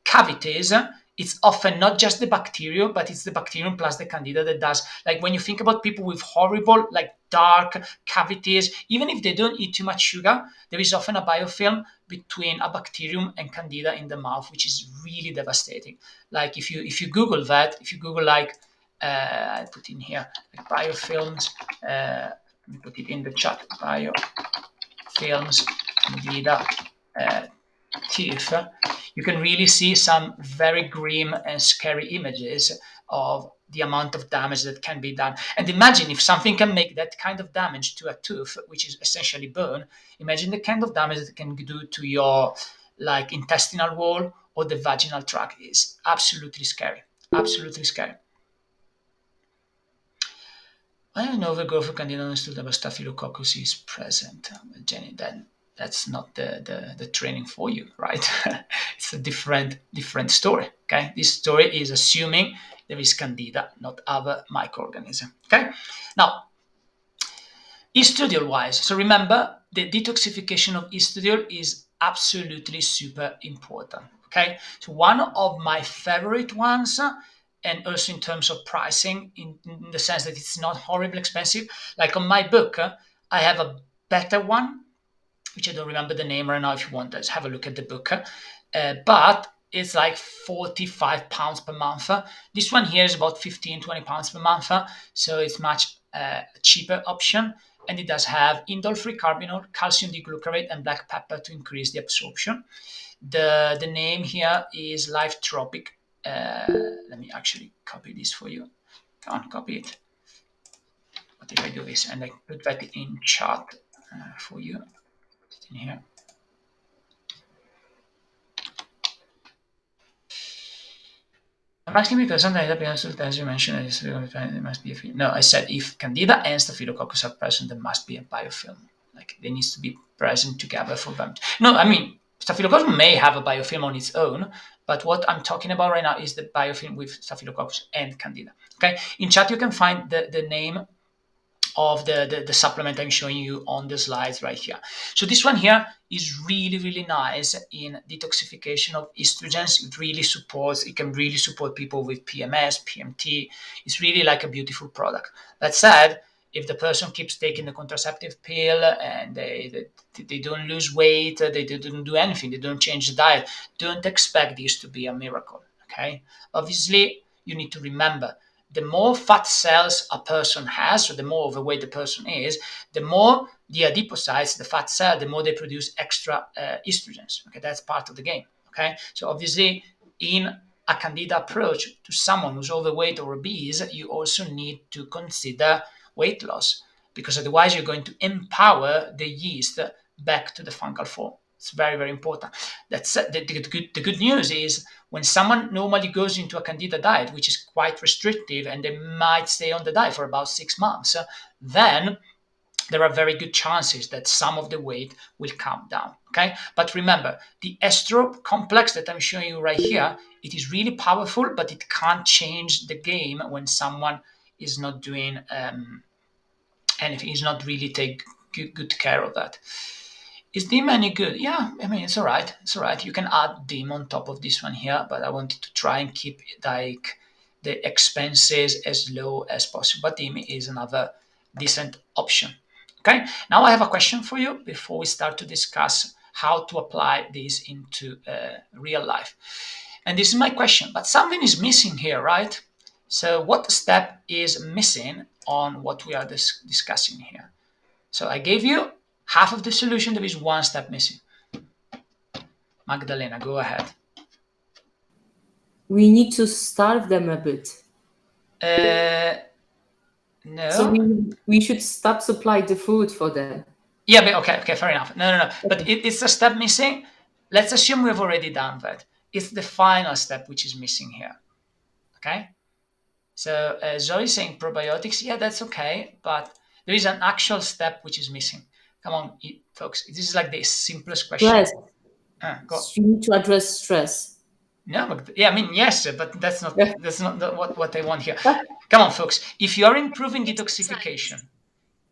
Speaker 1: cavities, it's often not just the bacterium, but it's the bacterium plus the candida that does. Like when you think about people with horrible, like dark cavities, even if they don't eat too much sugar, there is often a biofilm between a bacterium and candida in the mouth, which is really devastating. Like if you if you Google that, if you Google like uh, I put in here like biofilms, uh, let me put it in the chat, biofilms, candida uh, teeth you can really see some very grim and scary images of the amount of damage that can be done. And imagine if something can make that kind of damage to a tooth, which is essentially bone, imagine the kind of damage that can do to your like intestinal wall or the vaginal tract is absolutely scary. Absolutely scary. I don't know if the growth of Candida understood Staphylococcus is present. Jenny, then that's not the, the, the training for you, right? <laughs> it's a different different story. Okay, this story is assuming there is candida, not other microorganism. Okay, now estradiol wise, so remember the detoxification of estradiol is absolutely super important. Okay, so one of my favorite ones uh, and also in terms of pricing in, in, the sense that it's not horribly expensive like on my book uh, i have a better one which I don't remember the name right now. If you want, let's have a look at the book. Uh, but it's like 45 pounds per month. This one here is about 15, 20 pounds per month. So it's much uh, cheaper option. And it does have indole-3-carbinol, calcium D-glucarate, and black pepper to increase the absorption. The, the name here is Life Tropic. Uh, let me actually copy this for you. Come on, copy it. What if I do this? And I put that in chat uh, for you in here. I'm asking because sometimes the as you mentioned, it must be a film. No, I said if Candida and Staphylococcus are present, there must be a biofilm. Like they needs to be present together for them. No, I mean Staphylococcus may have a biofilm on its own, but what I'm talking about right now is the biofilm with Staphylococcus and Candida. Okay, in chat you can find the, the name of the, the, the, supplement I'm showing you on the slides right here. So this one here is really, really nice in detoxification of estrogens. It really supports, it can really support people with PMS, PMT. It's really like a beautiful product. That said, if the person keeps taking the contraceptive pill and they, they, they don't lose weight, they, don't do anything, they don't change the diet, don't expect this to be a miracle. Okay. Obviously, you need to remember the more fat cells a person has, or the more overweight the person is, the more the adipocytes, the fat cell, the more they produce extra uh, estrogens. Okay, that's part of the game. Okay, so obviously, in a candida approach to someone who's overweight or obese, you also need to consider weight loss because otherwise you're going to empower the yeast back to the fungal form. It's very, very important. That's the, the, good, the good news is when someone normally goes into a candida diet, which is quite restrictive, and they might stay on the diet for about six months, then there are very good chances that some of the weight will come down. Okay, but remember the estro complex that I'm showing you right here, it is really powerful, but it can't change the game when someone is not doing um, anything, is not really take good, good care of that. Is DIM any good? Yeah, I mean it's all right. It's all right. You can add DIM on top of this one here, but I wanted to try and keep like the expenses as low as possible. But DIM is another decent option. Okay, now I have a question for you before we start to discuss how to apply this into uh, real life. And this is my question, but something is missing here, right? So what step is missing on what we are dis discussing here? So I gave you half of the solution, there is one step missing. Magdalena, go ahead.
Speaker 2: We need to starve them a bit.
Speaker 1: Uh, no.
Speaker 2: So we, we should stop supply the food for them.
Speaker 1: Yeah, but okay, okay, fair enough. No, no, no. But it, it's a step missing. Let's assume we've already done that. It's the final step which is missing here. Okay? So uh, Zoe saying probiotics, yeah, that's okay, but there is an actual step which is missing. Come on, folks. This is like the simplest question.
Speaker 2: Stress. Uh, you need to address stress.
Speaker 1: No, but, yeah, I mean yes, but that's not that's not the, what what I want here. Come on, folks. If you are improving detoxification,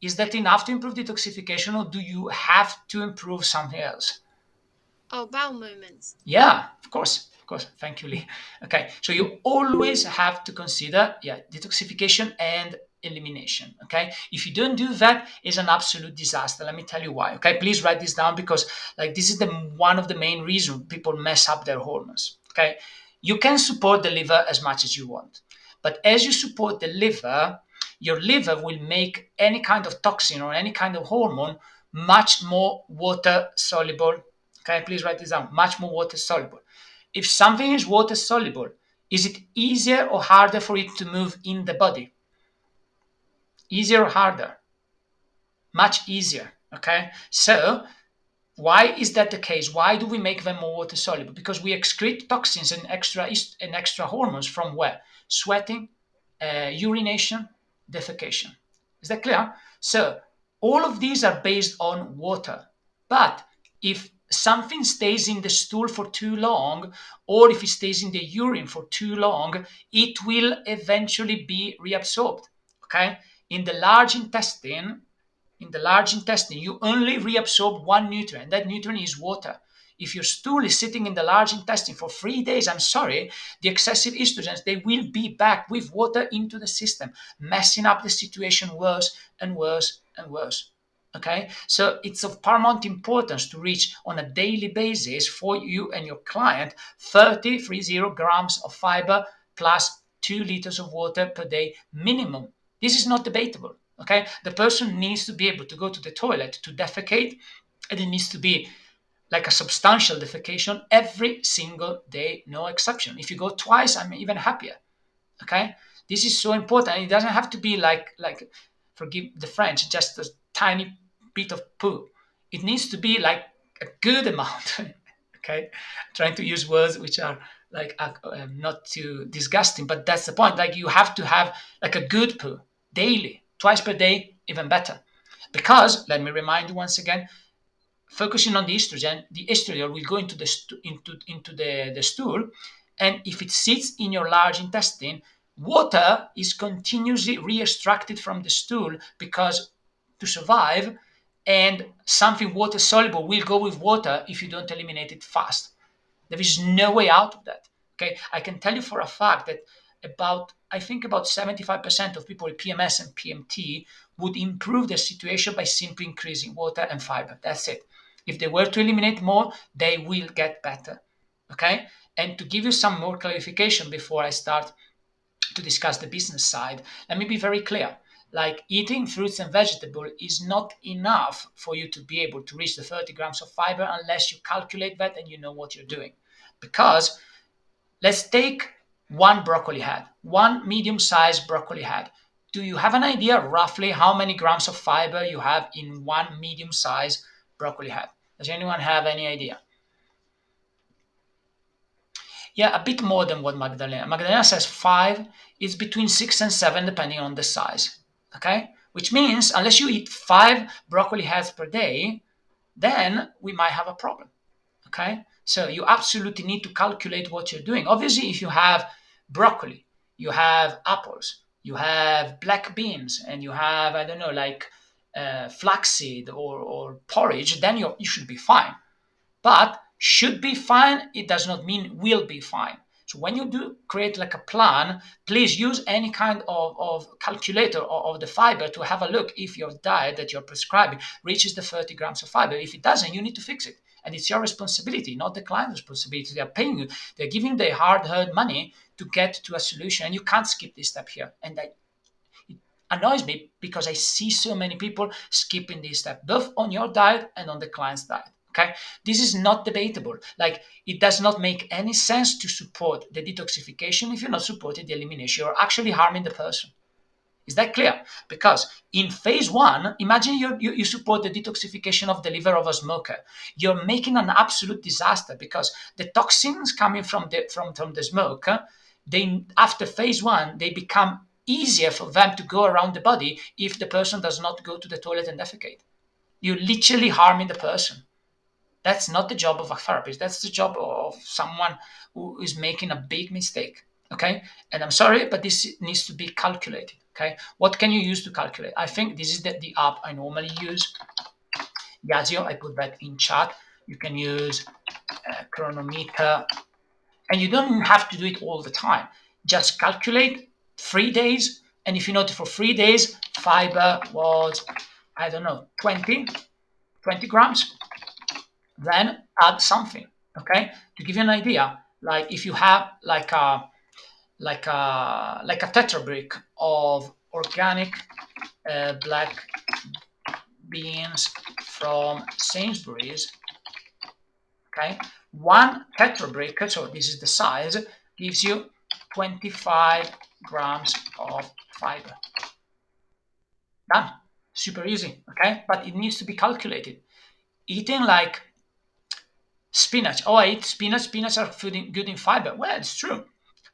Speaker 1: is that enough to improve detoxification, or do you have to improve something else?
Speaker 3: Oh, bowel movements.
Speaker 1: Yeah, of course, of course. Thank you, Lee. Okay, so you always have to consider yeah detoxification and elimination okay? If you don't do that it's an absolute disaster. Let me tell you why okay? Please write this down because like this is the one of the main reasons people mess up their hormones okay? You can support the liver as much as you want but as you support the liver your liver will make any kind of toxin or any kind of hormone much more water soluble okay? Please write this down much more water soluble. If something is water soluble is it easier or harder for it to move in the body easier or harder? Much easier. Okay. So why is that the case? Why do we make them more water soluble? Because we excrete toxins and extra and extra hormones from where? Sweating, uh, urination, defecation. Is that clear? So all of these are based on water. But if something stays in the stool for too long, or if it stays in the urine for too long, it will eventually be reabsorbed. Okay in the large intestine, in the large intestine, you only reabsorb one nutrient. That nutrient is water. If your stool is sitting in the large intestine for three days, I'm sorry, the excessive estrogens, they will be back with water into the system, messing up the situation worse and worse and worse. Okay, so it's of paramount importance to reach on a daily basis for you and your client 30, 30 grams of fiber plus two liters of water per day minimum this is not debatable. Okay, the person needs to be able to go to the toilet to defecate, and it needs to be like a substantial defecation every single day, no exception. If you go twice, I'm even happier. Okay, this is so important. It doesn't have to be like like forgive the French, just a tiny bit of poo. It needs to be like a good amount. <laughs> okay, trying to use words which are like uh, um, not too disgusting, but that's the point. Like you have to have like a good poo daily, twice per day, even better. Because, let me remind you once again, focusing on the estrogen, the estradiol will go into the, into, into the, the stool, and if it sits in your large intestine, water is continuously re-extracted from the stool because to survive, and something water soluble will go with water if you don't eliminate it fast. There is no way out of that. Okay, I can tell you for a fact that about I think about 75% of people with PMS and PMT would improve their situation by simply increasing water and fiber. That's it. If they were to eliminate more, they will get better. Okay? And to give you some more clarification before I start to discuss the business side, let me be very clear. Like eating fruits and vegetables is not enough for you to be able to reach the 30 grams of fiber unless you calculate that and you know what you're doing. Because let's take one broccoli head, one medium sized broccoli head. Do you have an idea roughly how many grams of fiber you have in one medium sized broccoli head? Does anyone have any idea? Yeah, a bit more than what Magdalena. Magdalena says five. It's between six and seven, depending on the size. Okay, which means unless you eat five broccoli heads per day, then we might have a problem. Okay, so you absolutely need to calculate what you're doing. Obviously, if you have broccoli, you have apples, you have black beans, and you have I don't know like uh, flaxseed or, or porridge, then you you should be fine. But should be fine, it does not mean will be fine. So when you do create like a plan, please use any kind of, of calculator of, of the fiber to have a look if your diet that you're prescribing reaches the 30 grams of fiber. If it doesn't, you need to fix it. And it's your responsibility, not the client's responsibility. They are paying you, they're giving their hard earned money to get to a solution. And you can't skip this step here. And it annoys me because I see so many people skipping this step, both on your diet and on the client's diet. Okay, this is not debatable. Like, it does not make any sense to support the detoxification if you're not supporting the elimination. You're actually harming the person. Is that clear? Because in phase one, imagine you, you support the detoxification of the liver of a smoker. You're making an absolute disaster because the toxins coming from the from, from the smoke, they after phase one, they become easier for them to go around the body if the person does not go to the toilet and defecate. You're literally harming the person. That's not the job of a therapist. That's the job of someone who is making a big mistake. Okay. And I'm sorry, but this needs to be calculated. Okay. What can you use to calculate? I think this is the, the app I normally use. Yazio, I put that in chat. You can use uh, Cronometer. And you don't have to do it all the time. Just calculate three days. And if you notice for three days, fiber was, I don't know, 20, 20 grams then add something okay to give you an idea like if you have like a like a like a tetra brick of organic uh, black beans from Sainsbury's okay one tetra brick so this is the size gives you 25 grams of fiber done super easy okay but it needs to be calculated eating like spinach. Oh, I eat spinach. Spinach are good in fiber. Well, it's true,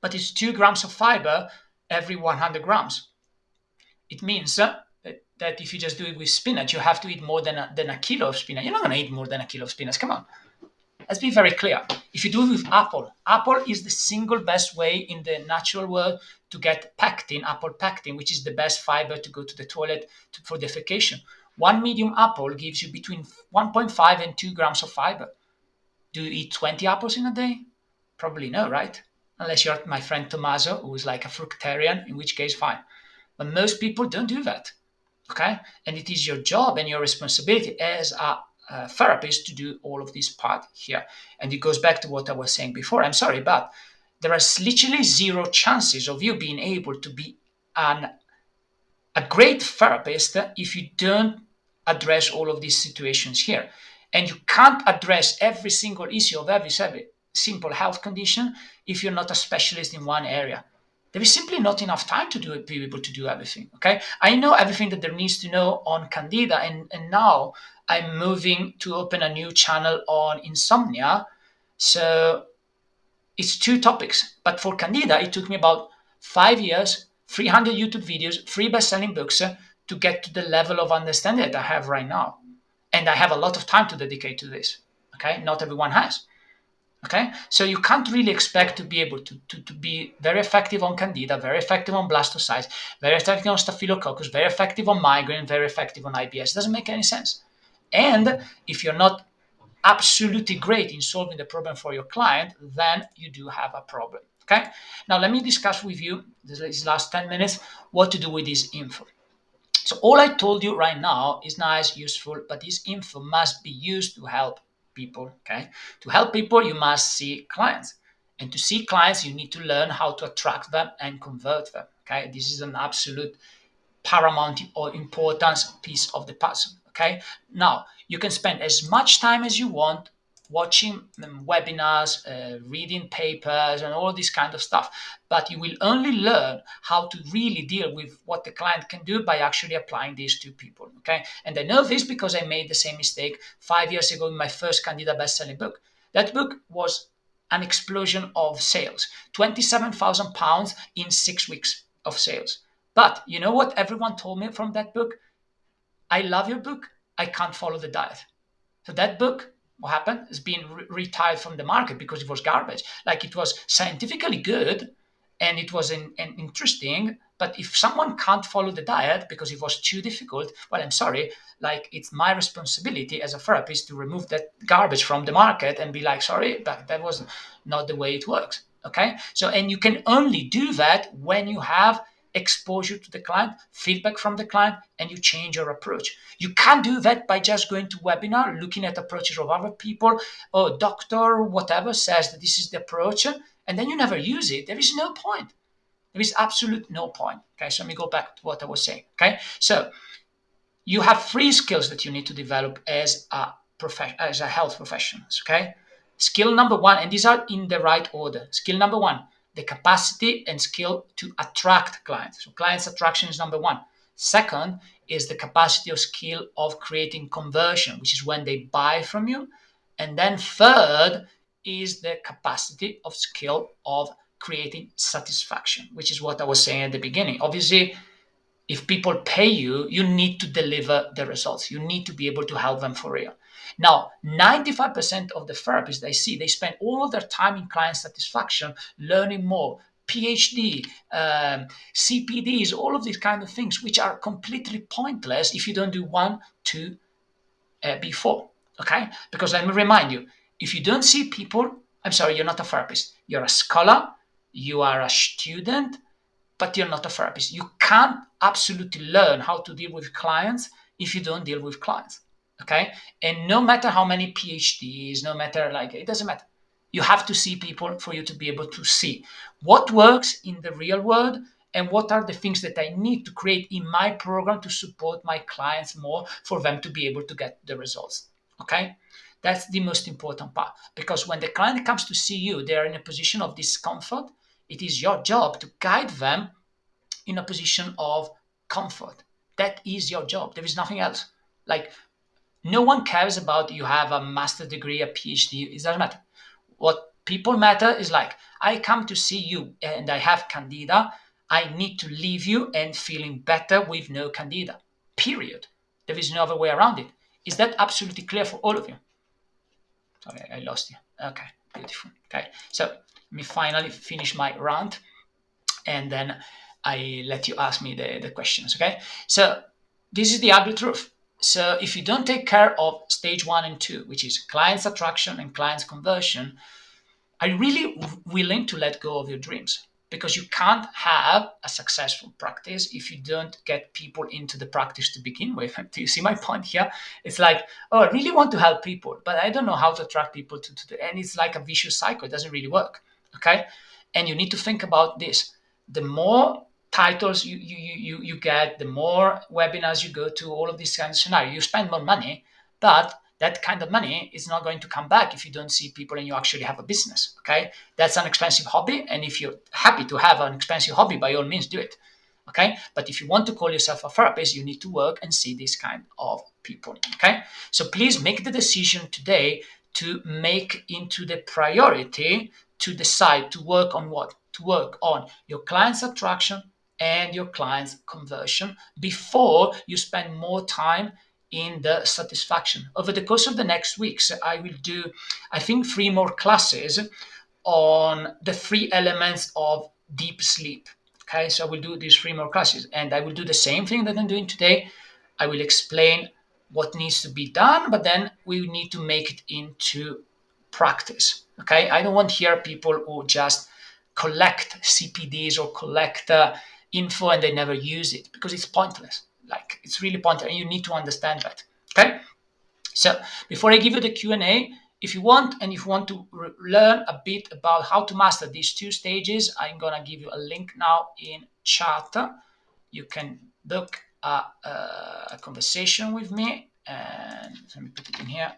Speaker 1: but it's two grams of fiber every 100 grams. It means uh, that if you just do it with spinach, you have to eat more than a, than a kilo of spinach. You're not going to eat more than a kilo of spinach. Come on. Let's be very clear. If you do it with apple, apple is the single best way in the natural world to get pectin, apple pectin, which is the best fiber to go to the toilet to, for defecation. One medium apple gives you between 1.5 and 2 grams of fiber. Do you eat 20 apples in a day? Probably no, right? Unless you're my friend Tommaso, who is like a fructarian, in which case, fine. But most people don't do that. Okay? And it is your job and your responsibility as a, a therapist to do all of this part here. And it goes back to what I was saying before. I'm sorry, but there are literally zero chances of you being able to be an, a great therapist if you don't address all of these situations here. And you can't address every single issue of every simple health condition if you're not a specialist in one area. There is simply not enough time to do it, be able to do everything. Okay, I know everything that there needs to know on Candida, and, and now I'm moving to open a new channel on insomnia. So it's two topics, but for Candida, it took me about five years, 300 YouTube videos, three best-selling books to get to the level of understanding that I have right now and I have a lot of time to dedicate to this. Okay, not everyone has. Okay, so you can't really expect to be able to, to, to be very effective on candida, very effective on Blastocystis, very effective on staphylococcus, very effective on migraine, very effective on IBS. It doesn't make any sense. And if you're not absolutely great in solving the problem for your client, then you do have a problem. Okay, now let me discuss with you these last 10 minutes what to do with this info. So all I told you right now is nice, useful, but this info must be used to help people. Okay. To help people, you must see clients. And to see clients, you need to learn how to attract them and convert them. Okay. This is an absolute paramount or importance piece of the puzzle. Okay. Now you can spend as much time as you want watching um, webinars, uh, reading papers, and all this kind of stuff. But you will only learn how to really deal with what the client can do by actually applying these to people. Okay. And I know this because I made the same mistake five years ago in my first Candida best-selling book. That book was an explosion of sales 27,000 pounds in six weeks of sales. But you know what everyone told me from that book? I love your book. I can't follow the diet. So that book what happened is being re- retired from the market because it was garbage. Like it was scientifically good and it was an, interesting, but if someone can't follow the diet because it was too difficult, well, I'm sorry. Like it's my responsibility as a therapist to remove that garbage from the market and be like, sorry, but that was not the way it works. Okay. So, and you can only do that when you have exposure to the client, feedback from the client, and you change your approach. You can't do that by just going to webinar, looking at approaches of other people, or doctor, whatever says that this is the approach, and then you never use it. There is no point. There is absolute no point. Okay, so let me go back to what I was saying. Okay, so you have three skills that you need to develop as a prof- as a health professional. Okay, skill number one, and these are in the right order. Skill number one the capacity and skill to attract clients. So clients attraction is number one. Second is the capacity or skill of creating conversion, which is when they buy from you. And then third is the capacity of skill of creating satisfaction, which is what I was saying at the beginning. Obviously, if people pay you, you need to deliver the results. You need to be able to help them for real. Now, 95% of the therapists I see, they spend all of their time in client satisfaction, learning more, PhD, um, CPDs, all of these kind of things, which are completely pointless if you don't do one, two, uh, before. Okay? Because let me remind you, if you don't see people, I'm sorry, you're not a therapist. You're a scholar, you are a student, but you're not a therapist. You can't absolutely learn how to deal with clients if you don't deal with clients okay? And no matter how many phds no matter like it doesn't matter. You have to see people for you to be able to see what works in the real world and what are the things that i need to create in my program to support my clients more for them to be able to get the results okay? That's the most important part because when the client comes to see you they are in a position of discomfort. It is your job to guide them in a position of comfort. That is your job. There is nothing else. Like no one cares about you have a master degree, a PhD. It doesn't matter. What people matter is like, I come to see you and I have candida. I need to leave you and feeling better with no candida. Period. There is no other way around it. Is that absolutely clear for all of you? Sorry, I lost you. Okay, beautiful. Okay, so let me finally finish my rant and then I let you ask me the, the questions. Okay, so this is the ugly truth so if you don't take care of stage one and two, which is clients attraction and clients conversion, are you really willing to let go of your dreams? Because you can't have a successful practice if you don't get people into the practice to begin with. <laughs> Do you see my point here? It's like, oh, I really want to help people, but I don't know how to attract people to, to the, and it's like a vicious cycle. It doesn't really work. Okay. And you need to think about this. The more titles you, you, you, you get, the more webinars you go to, all of these kinds of scenarios. You spend more money, but that kind of money is not going to come back if you don't see people and you actually have a business. Okay, that's an expensive hobby, and if you're happy to have an expensive hobby, by all means, do it. Okay, but if you want to call yourself a therapist, you need to work and see this kind of people. Okay, so please make the decision today to make into the priority to decide to work on what to work on your client's attraction and your client's conversion before you spend more time in the satisfaction. Over the course of the next weeks, I will do, I think, three more classes on the three elements of deep sleep. Okay, so I will do these three more classes and I will do the same thing that I'm doing today. I will explain what needs to be done, but then we need to make it into practice. Okay, I don't want here people who just collect CPDs or collect uh, info and they never use it because it's pointless. like it's really pointless, and you need to understand that. Okay. So before I give you the Q and A, if you want and if you want to learn a bit about how to master these two stages, I'm gonna give you a link now in chat. You can book a, a conversation with me, and let me put it in here.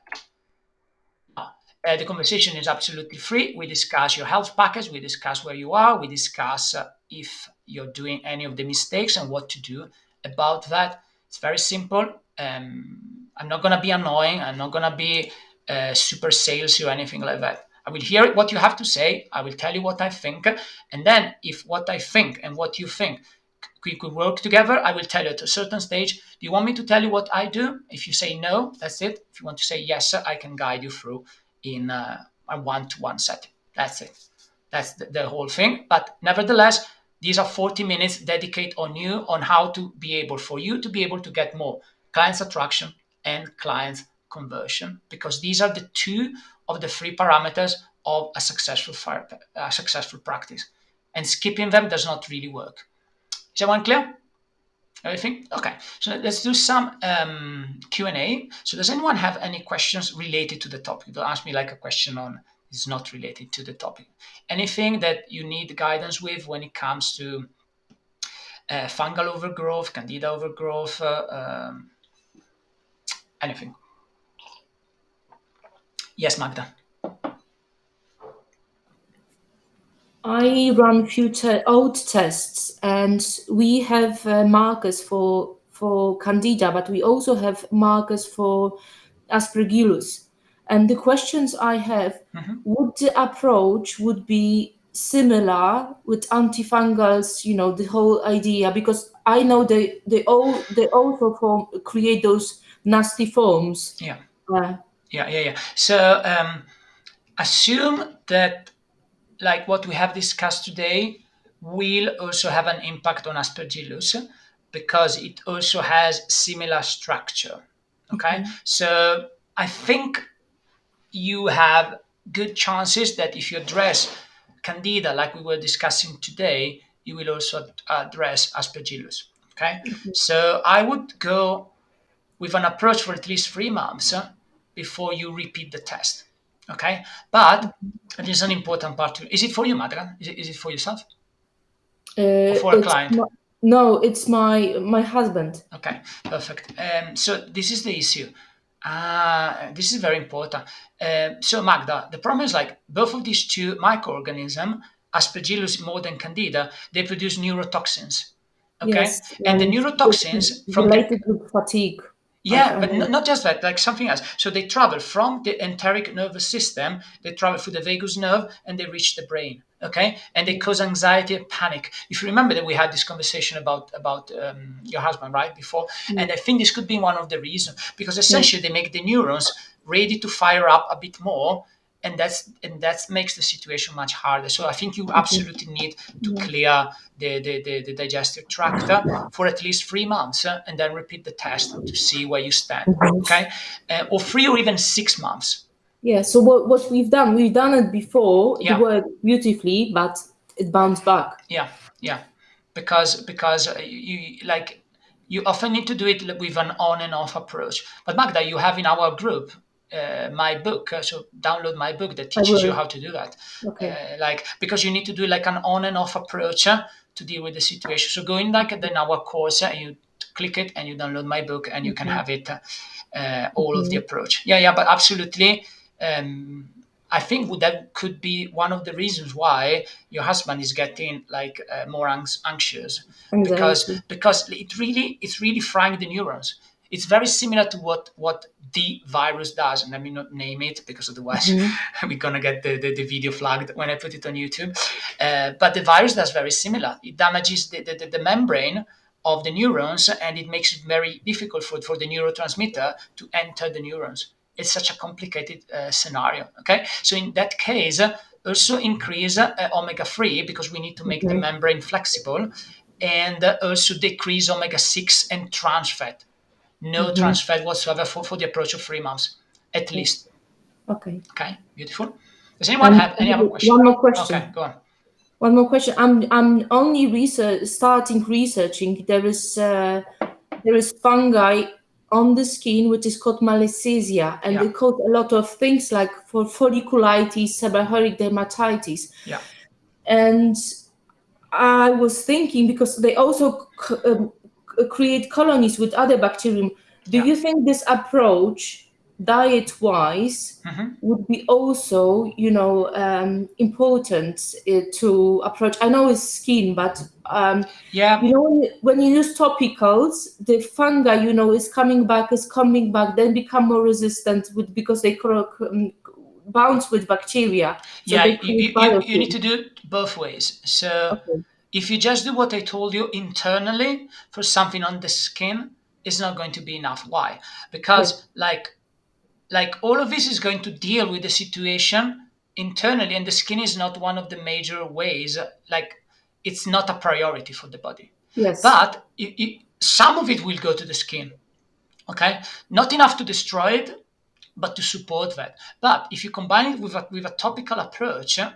Speaker 1: Uh, the conversation is absolutely free. We discuss your health package, we discuss where you are, we discuss uh, if you're doing any of the mistakes and what to do about that. It's very simple. Um, I'm not going to be annoying. I'm not going to be uh, super salesy or anything like that. I will hear what you have to say. I will tell you what I think. And then, if what I think and what you think we could work together, I will tell you at a certain stage. Do you want me to tell you what I do? If you say no, that's it. If you want to say yes, I can guide you through in uh, a one-to-one setting. That's it. That's the, the whole thing. But nevertheless, these are 40 minutes dedicated on you on how to be able for you to be able to get more clients attraction and clients conversion because these are the two of the three parameters of a successful fire, a successful practice and skipping them does not really work is that one clear Everything? Okay. So let's do some um, Q&A. So does anyone have any questions related to the topic? Don't ask me like a question on is not related to the topic. Anything that you need guidance with when it comes to uh, fungal overgrowth, candida overgrowth, uh, um, anything? Yes, Magda.
Speaker 2: I run few te- OAT tests, and we have uh, markers for for Candida, but we also have markers for Aspergillus. And the questions I have:
Speaker 1: Mhm.
Speaker 2: Would the approach would be similar with antifungals? You know, the whole idea because I know they they all they also form create those nasty forms.
Speaker 1: Yeah.
Speaker 2: Uh,
Speaker 1: Yeah, yeah, yeah. So um, assume that like what we have discussed today will also have an impact on aspergillus because it also has similar structure okay so i think you have good chances that if you address candida like we were discussing today you will also address aspergillus okay so i would go with an approach for at least three months uh, before you repeat the test okay but there's an important part to is it for you Magda is it, is it for yourself
Speaker 2: uh,
Speaker 1: for a client?
Speaker 2: my- no, it's my my husband.
Speaker 1: Okay, perfect. Um, so this is the issue. Uh, this is very important. Uh, so Magda, the problem is like both of these two microorganisms, Aspergillus more than Candida, they produce neurotoxins. Okay,
Speaker 2: Yes,
Speaker 1: and the
Speaker 2: and
Speaker 1: neurotoxins from the
Speaker 2: related with fatigue.
Speaker 1: Yeah,
Speaker 2: Okay.
Speaker 1: but not just that, like something else. So they travel from the enteric nervous system, they travel through the vagus nerve, and they reach the brain. Okay, and they cause anxiety and panic. If you remember that we had this conversation about about um, your husband right before, and I think this could be one of the reasons because essentially they make the neurons ready to fire up a bit more, and that's and that makes the situation much harder. So I think you absolutely need to clear the the, the, the digestive tract uh, for at least three months, uh, and then repeat the test to see where you stand. Okay, uh, or three or even six months.
Speaker 2: Yeah. So what what we've done, we've done it before.
Speaker 1: Yeah.
Speaker 2: It worked beautifully, but it bounced back.
Speaker 1: Yeah, yeah, because because uh, you like you often need to do it with an on and off approach. But Magda, you have in our group uh, my book, uh, so download my book that teaches you how to do that.
Speaker 2: Okay.
Speaker 1: Uh, like because you need to do like an on and off approach uh, to deal with the situation. So go in like then our course uh, and you click it and you download my book and you can have it all of the approach. Yeah, yeah, but absolutely. Um, I think that could be one of the reasons why your husband is getting like uh, more anx- anxious because because it really it's really frying the neurons. It's very similar to what what the virus does, and let me not name it because otherwise <laughs> we're gonna get the, the, the video flagged when I put it on YouTube. Uh, but the virus does very similar. It damages the, the, the, the membrane of the neurons, and it makes it very difficult for, for the neurotransmitter to enter the neurons. It's such a complicated uh, scenario. Okay, so in that case, uh, also increase uh, omega three because we need to make the membrane flexible, and uh, also decrease omega six and trans fat. No trans fat whatsoever for, for the approach of three months, at least.
Speaker 2: Okay.
Speaker 1: Okay, beautiful. Does anyone
Speaker 2: Um,
Speaker 1: have any other question?
Speaker 2: one more question.
Speaker 1: Okay, go on.
Speaker 2: One more question. I'm I'm only research starting researching. There is uh, there is fungi on the skin which is called malassezia, and
Speaker 1: Yeah.
Speaker 2: they cause a lot of things like for folliculitis, seborrheic dermatitis.
Speaker 1: Yeah.
Speaker 2: And I was thinking because they also um, create colonies with other bacterium. Do
Speaker 1: Yeah.
Speaker 2: you think this approach, diet-wise,
Speaker 1: Mhm.
Speaker 2: would be also, you know, um, important uh, to approach? I know it's skin, but um,
Speaker 1: Yeah,
Speaker 2: you know, when you, when you use topicals, the fungi, you know, is coming back, is coming back, then become more resistant with because they um, bounce with bacteria. So
Speaker 1: yeah. You, you, you, you need to do it both ways. So
Speaker 2: Okay.
Speaker 1: if you just do what I told you internally for something on the skin, it's not going to be enough. Why? Because like like all of this is going to deal with the situation internally, and the skin is not one of the major ways. Like it's not a priority for the body.
Speaker 2: Yes.
Speaker 1: But it, it, some of it will go to the skin. Okay, not enough to destroy it, but to support that. But if you combine it with a, with a topical approach, eh,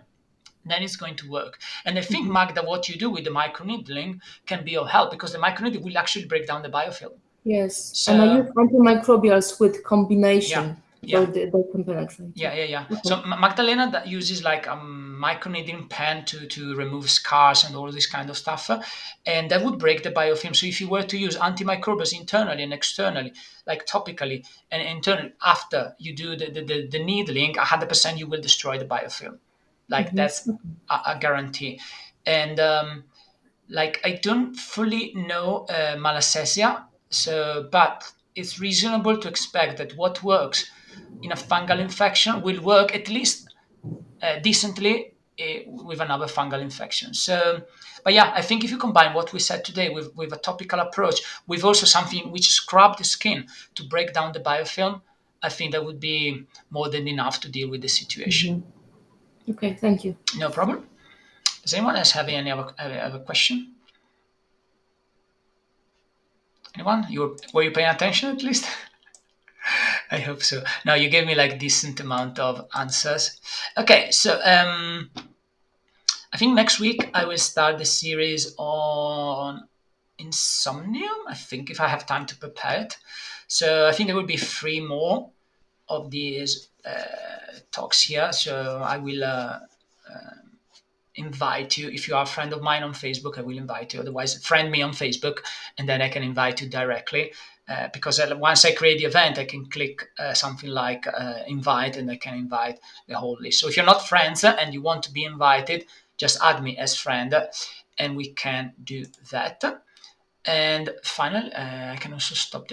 Speaker 1: then it's going to work. And I think Magda, what you do with the microneedling can be of help because the microneedling will actually break down the biofilm.
Speaker 2: yes.
Speaker 1: So-
Speaker 2: and I use antimicrobials with combination.
Speaker 1: Yeah,
Speaker 2: So they, they can penetrate.
Speaker 1: Yeah, yeah, yeah. So Magdalena that uses like a microneedling pen to to remove scars and all this kind of stuff, and that would break the biofilm. So if you were to use antimicrobials internally and externally, like topically and internally, after you do the the, the, the needling, hundred percent you will destroy the biofilm. Like that's a, a guarantee. And um, like I don't fully know uh, Malassezia, so but it's reasonable to expect that what works in a fungal infection will work at least uh, decently uh, with another fungal infection. So, but yeah, I think if you combine what we said today with, with a topical approach, with also something which scrub the skin to break down the biofilm, I think that would be more than enough to deal with the situation.
Speaker 2: Okay, thank you.
Speaker 1: No problem. Does anyone else have any other, other, other question? Anyone? You were, were you paying attention at least? <laughs> I hope so. Now you gave me like decent amount of answers. Okay, so um, I think next week I will start the series on insomnia. I think if I have time to prepare it. So I think there will be three more of these uh, talks here. So I will uh, uh, invite you. If you are a friend of mine on Facebook, I will invite you. Otherwise, friend me on Facebook, and then I can invite you directly. Uh, because uh, once I create the event, I can click uh, something like uh, invite, and I can invite the whole list. So if you're not friends uh, and you want to be invited, just add me as friend, and we can do that. And finally, uh, I can also stop the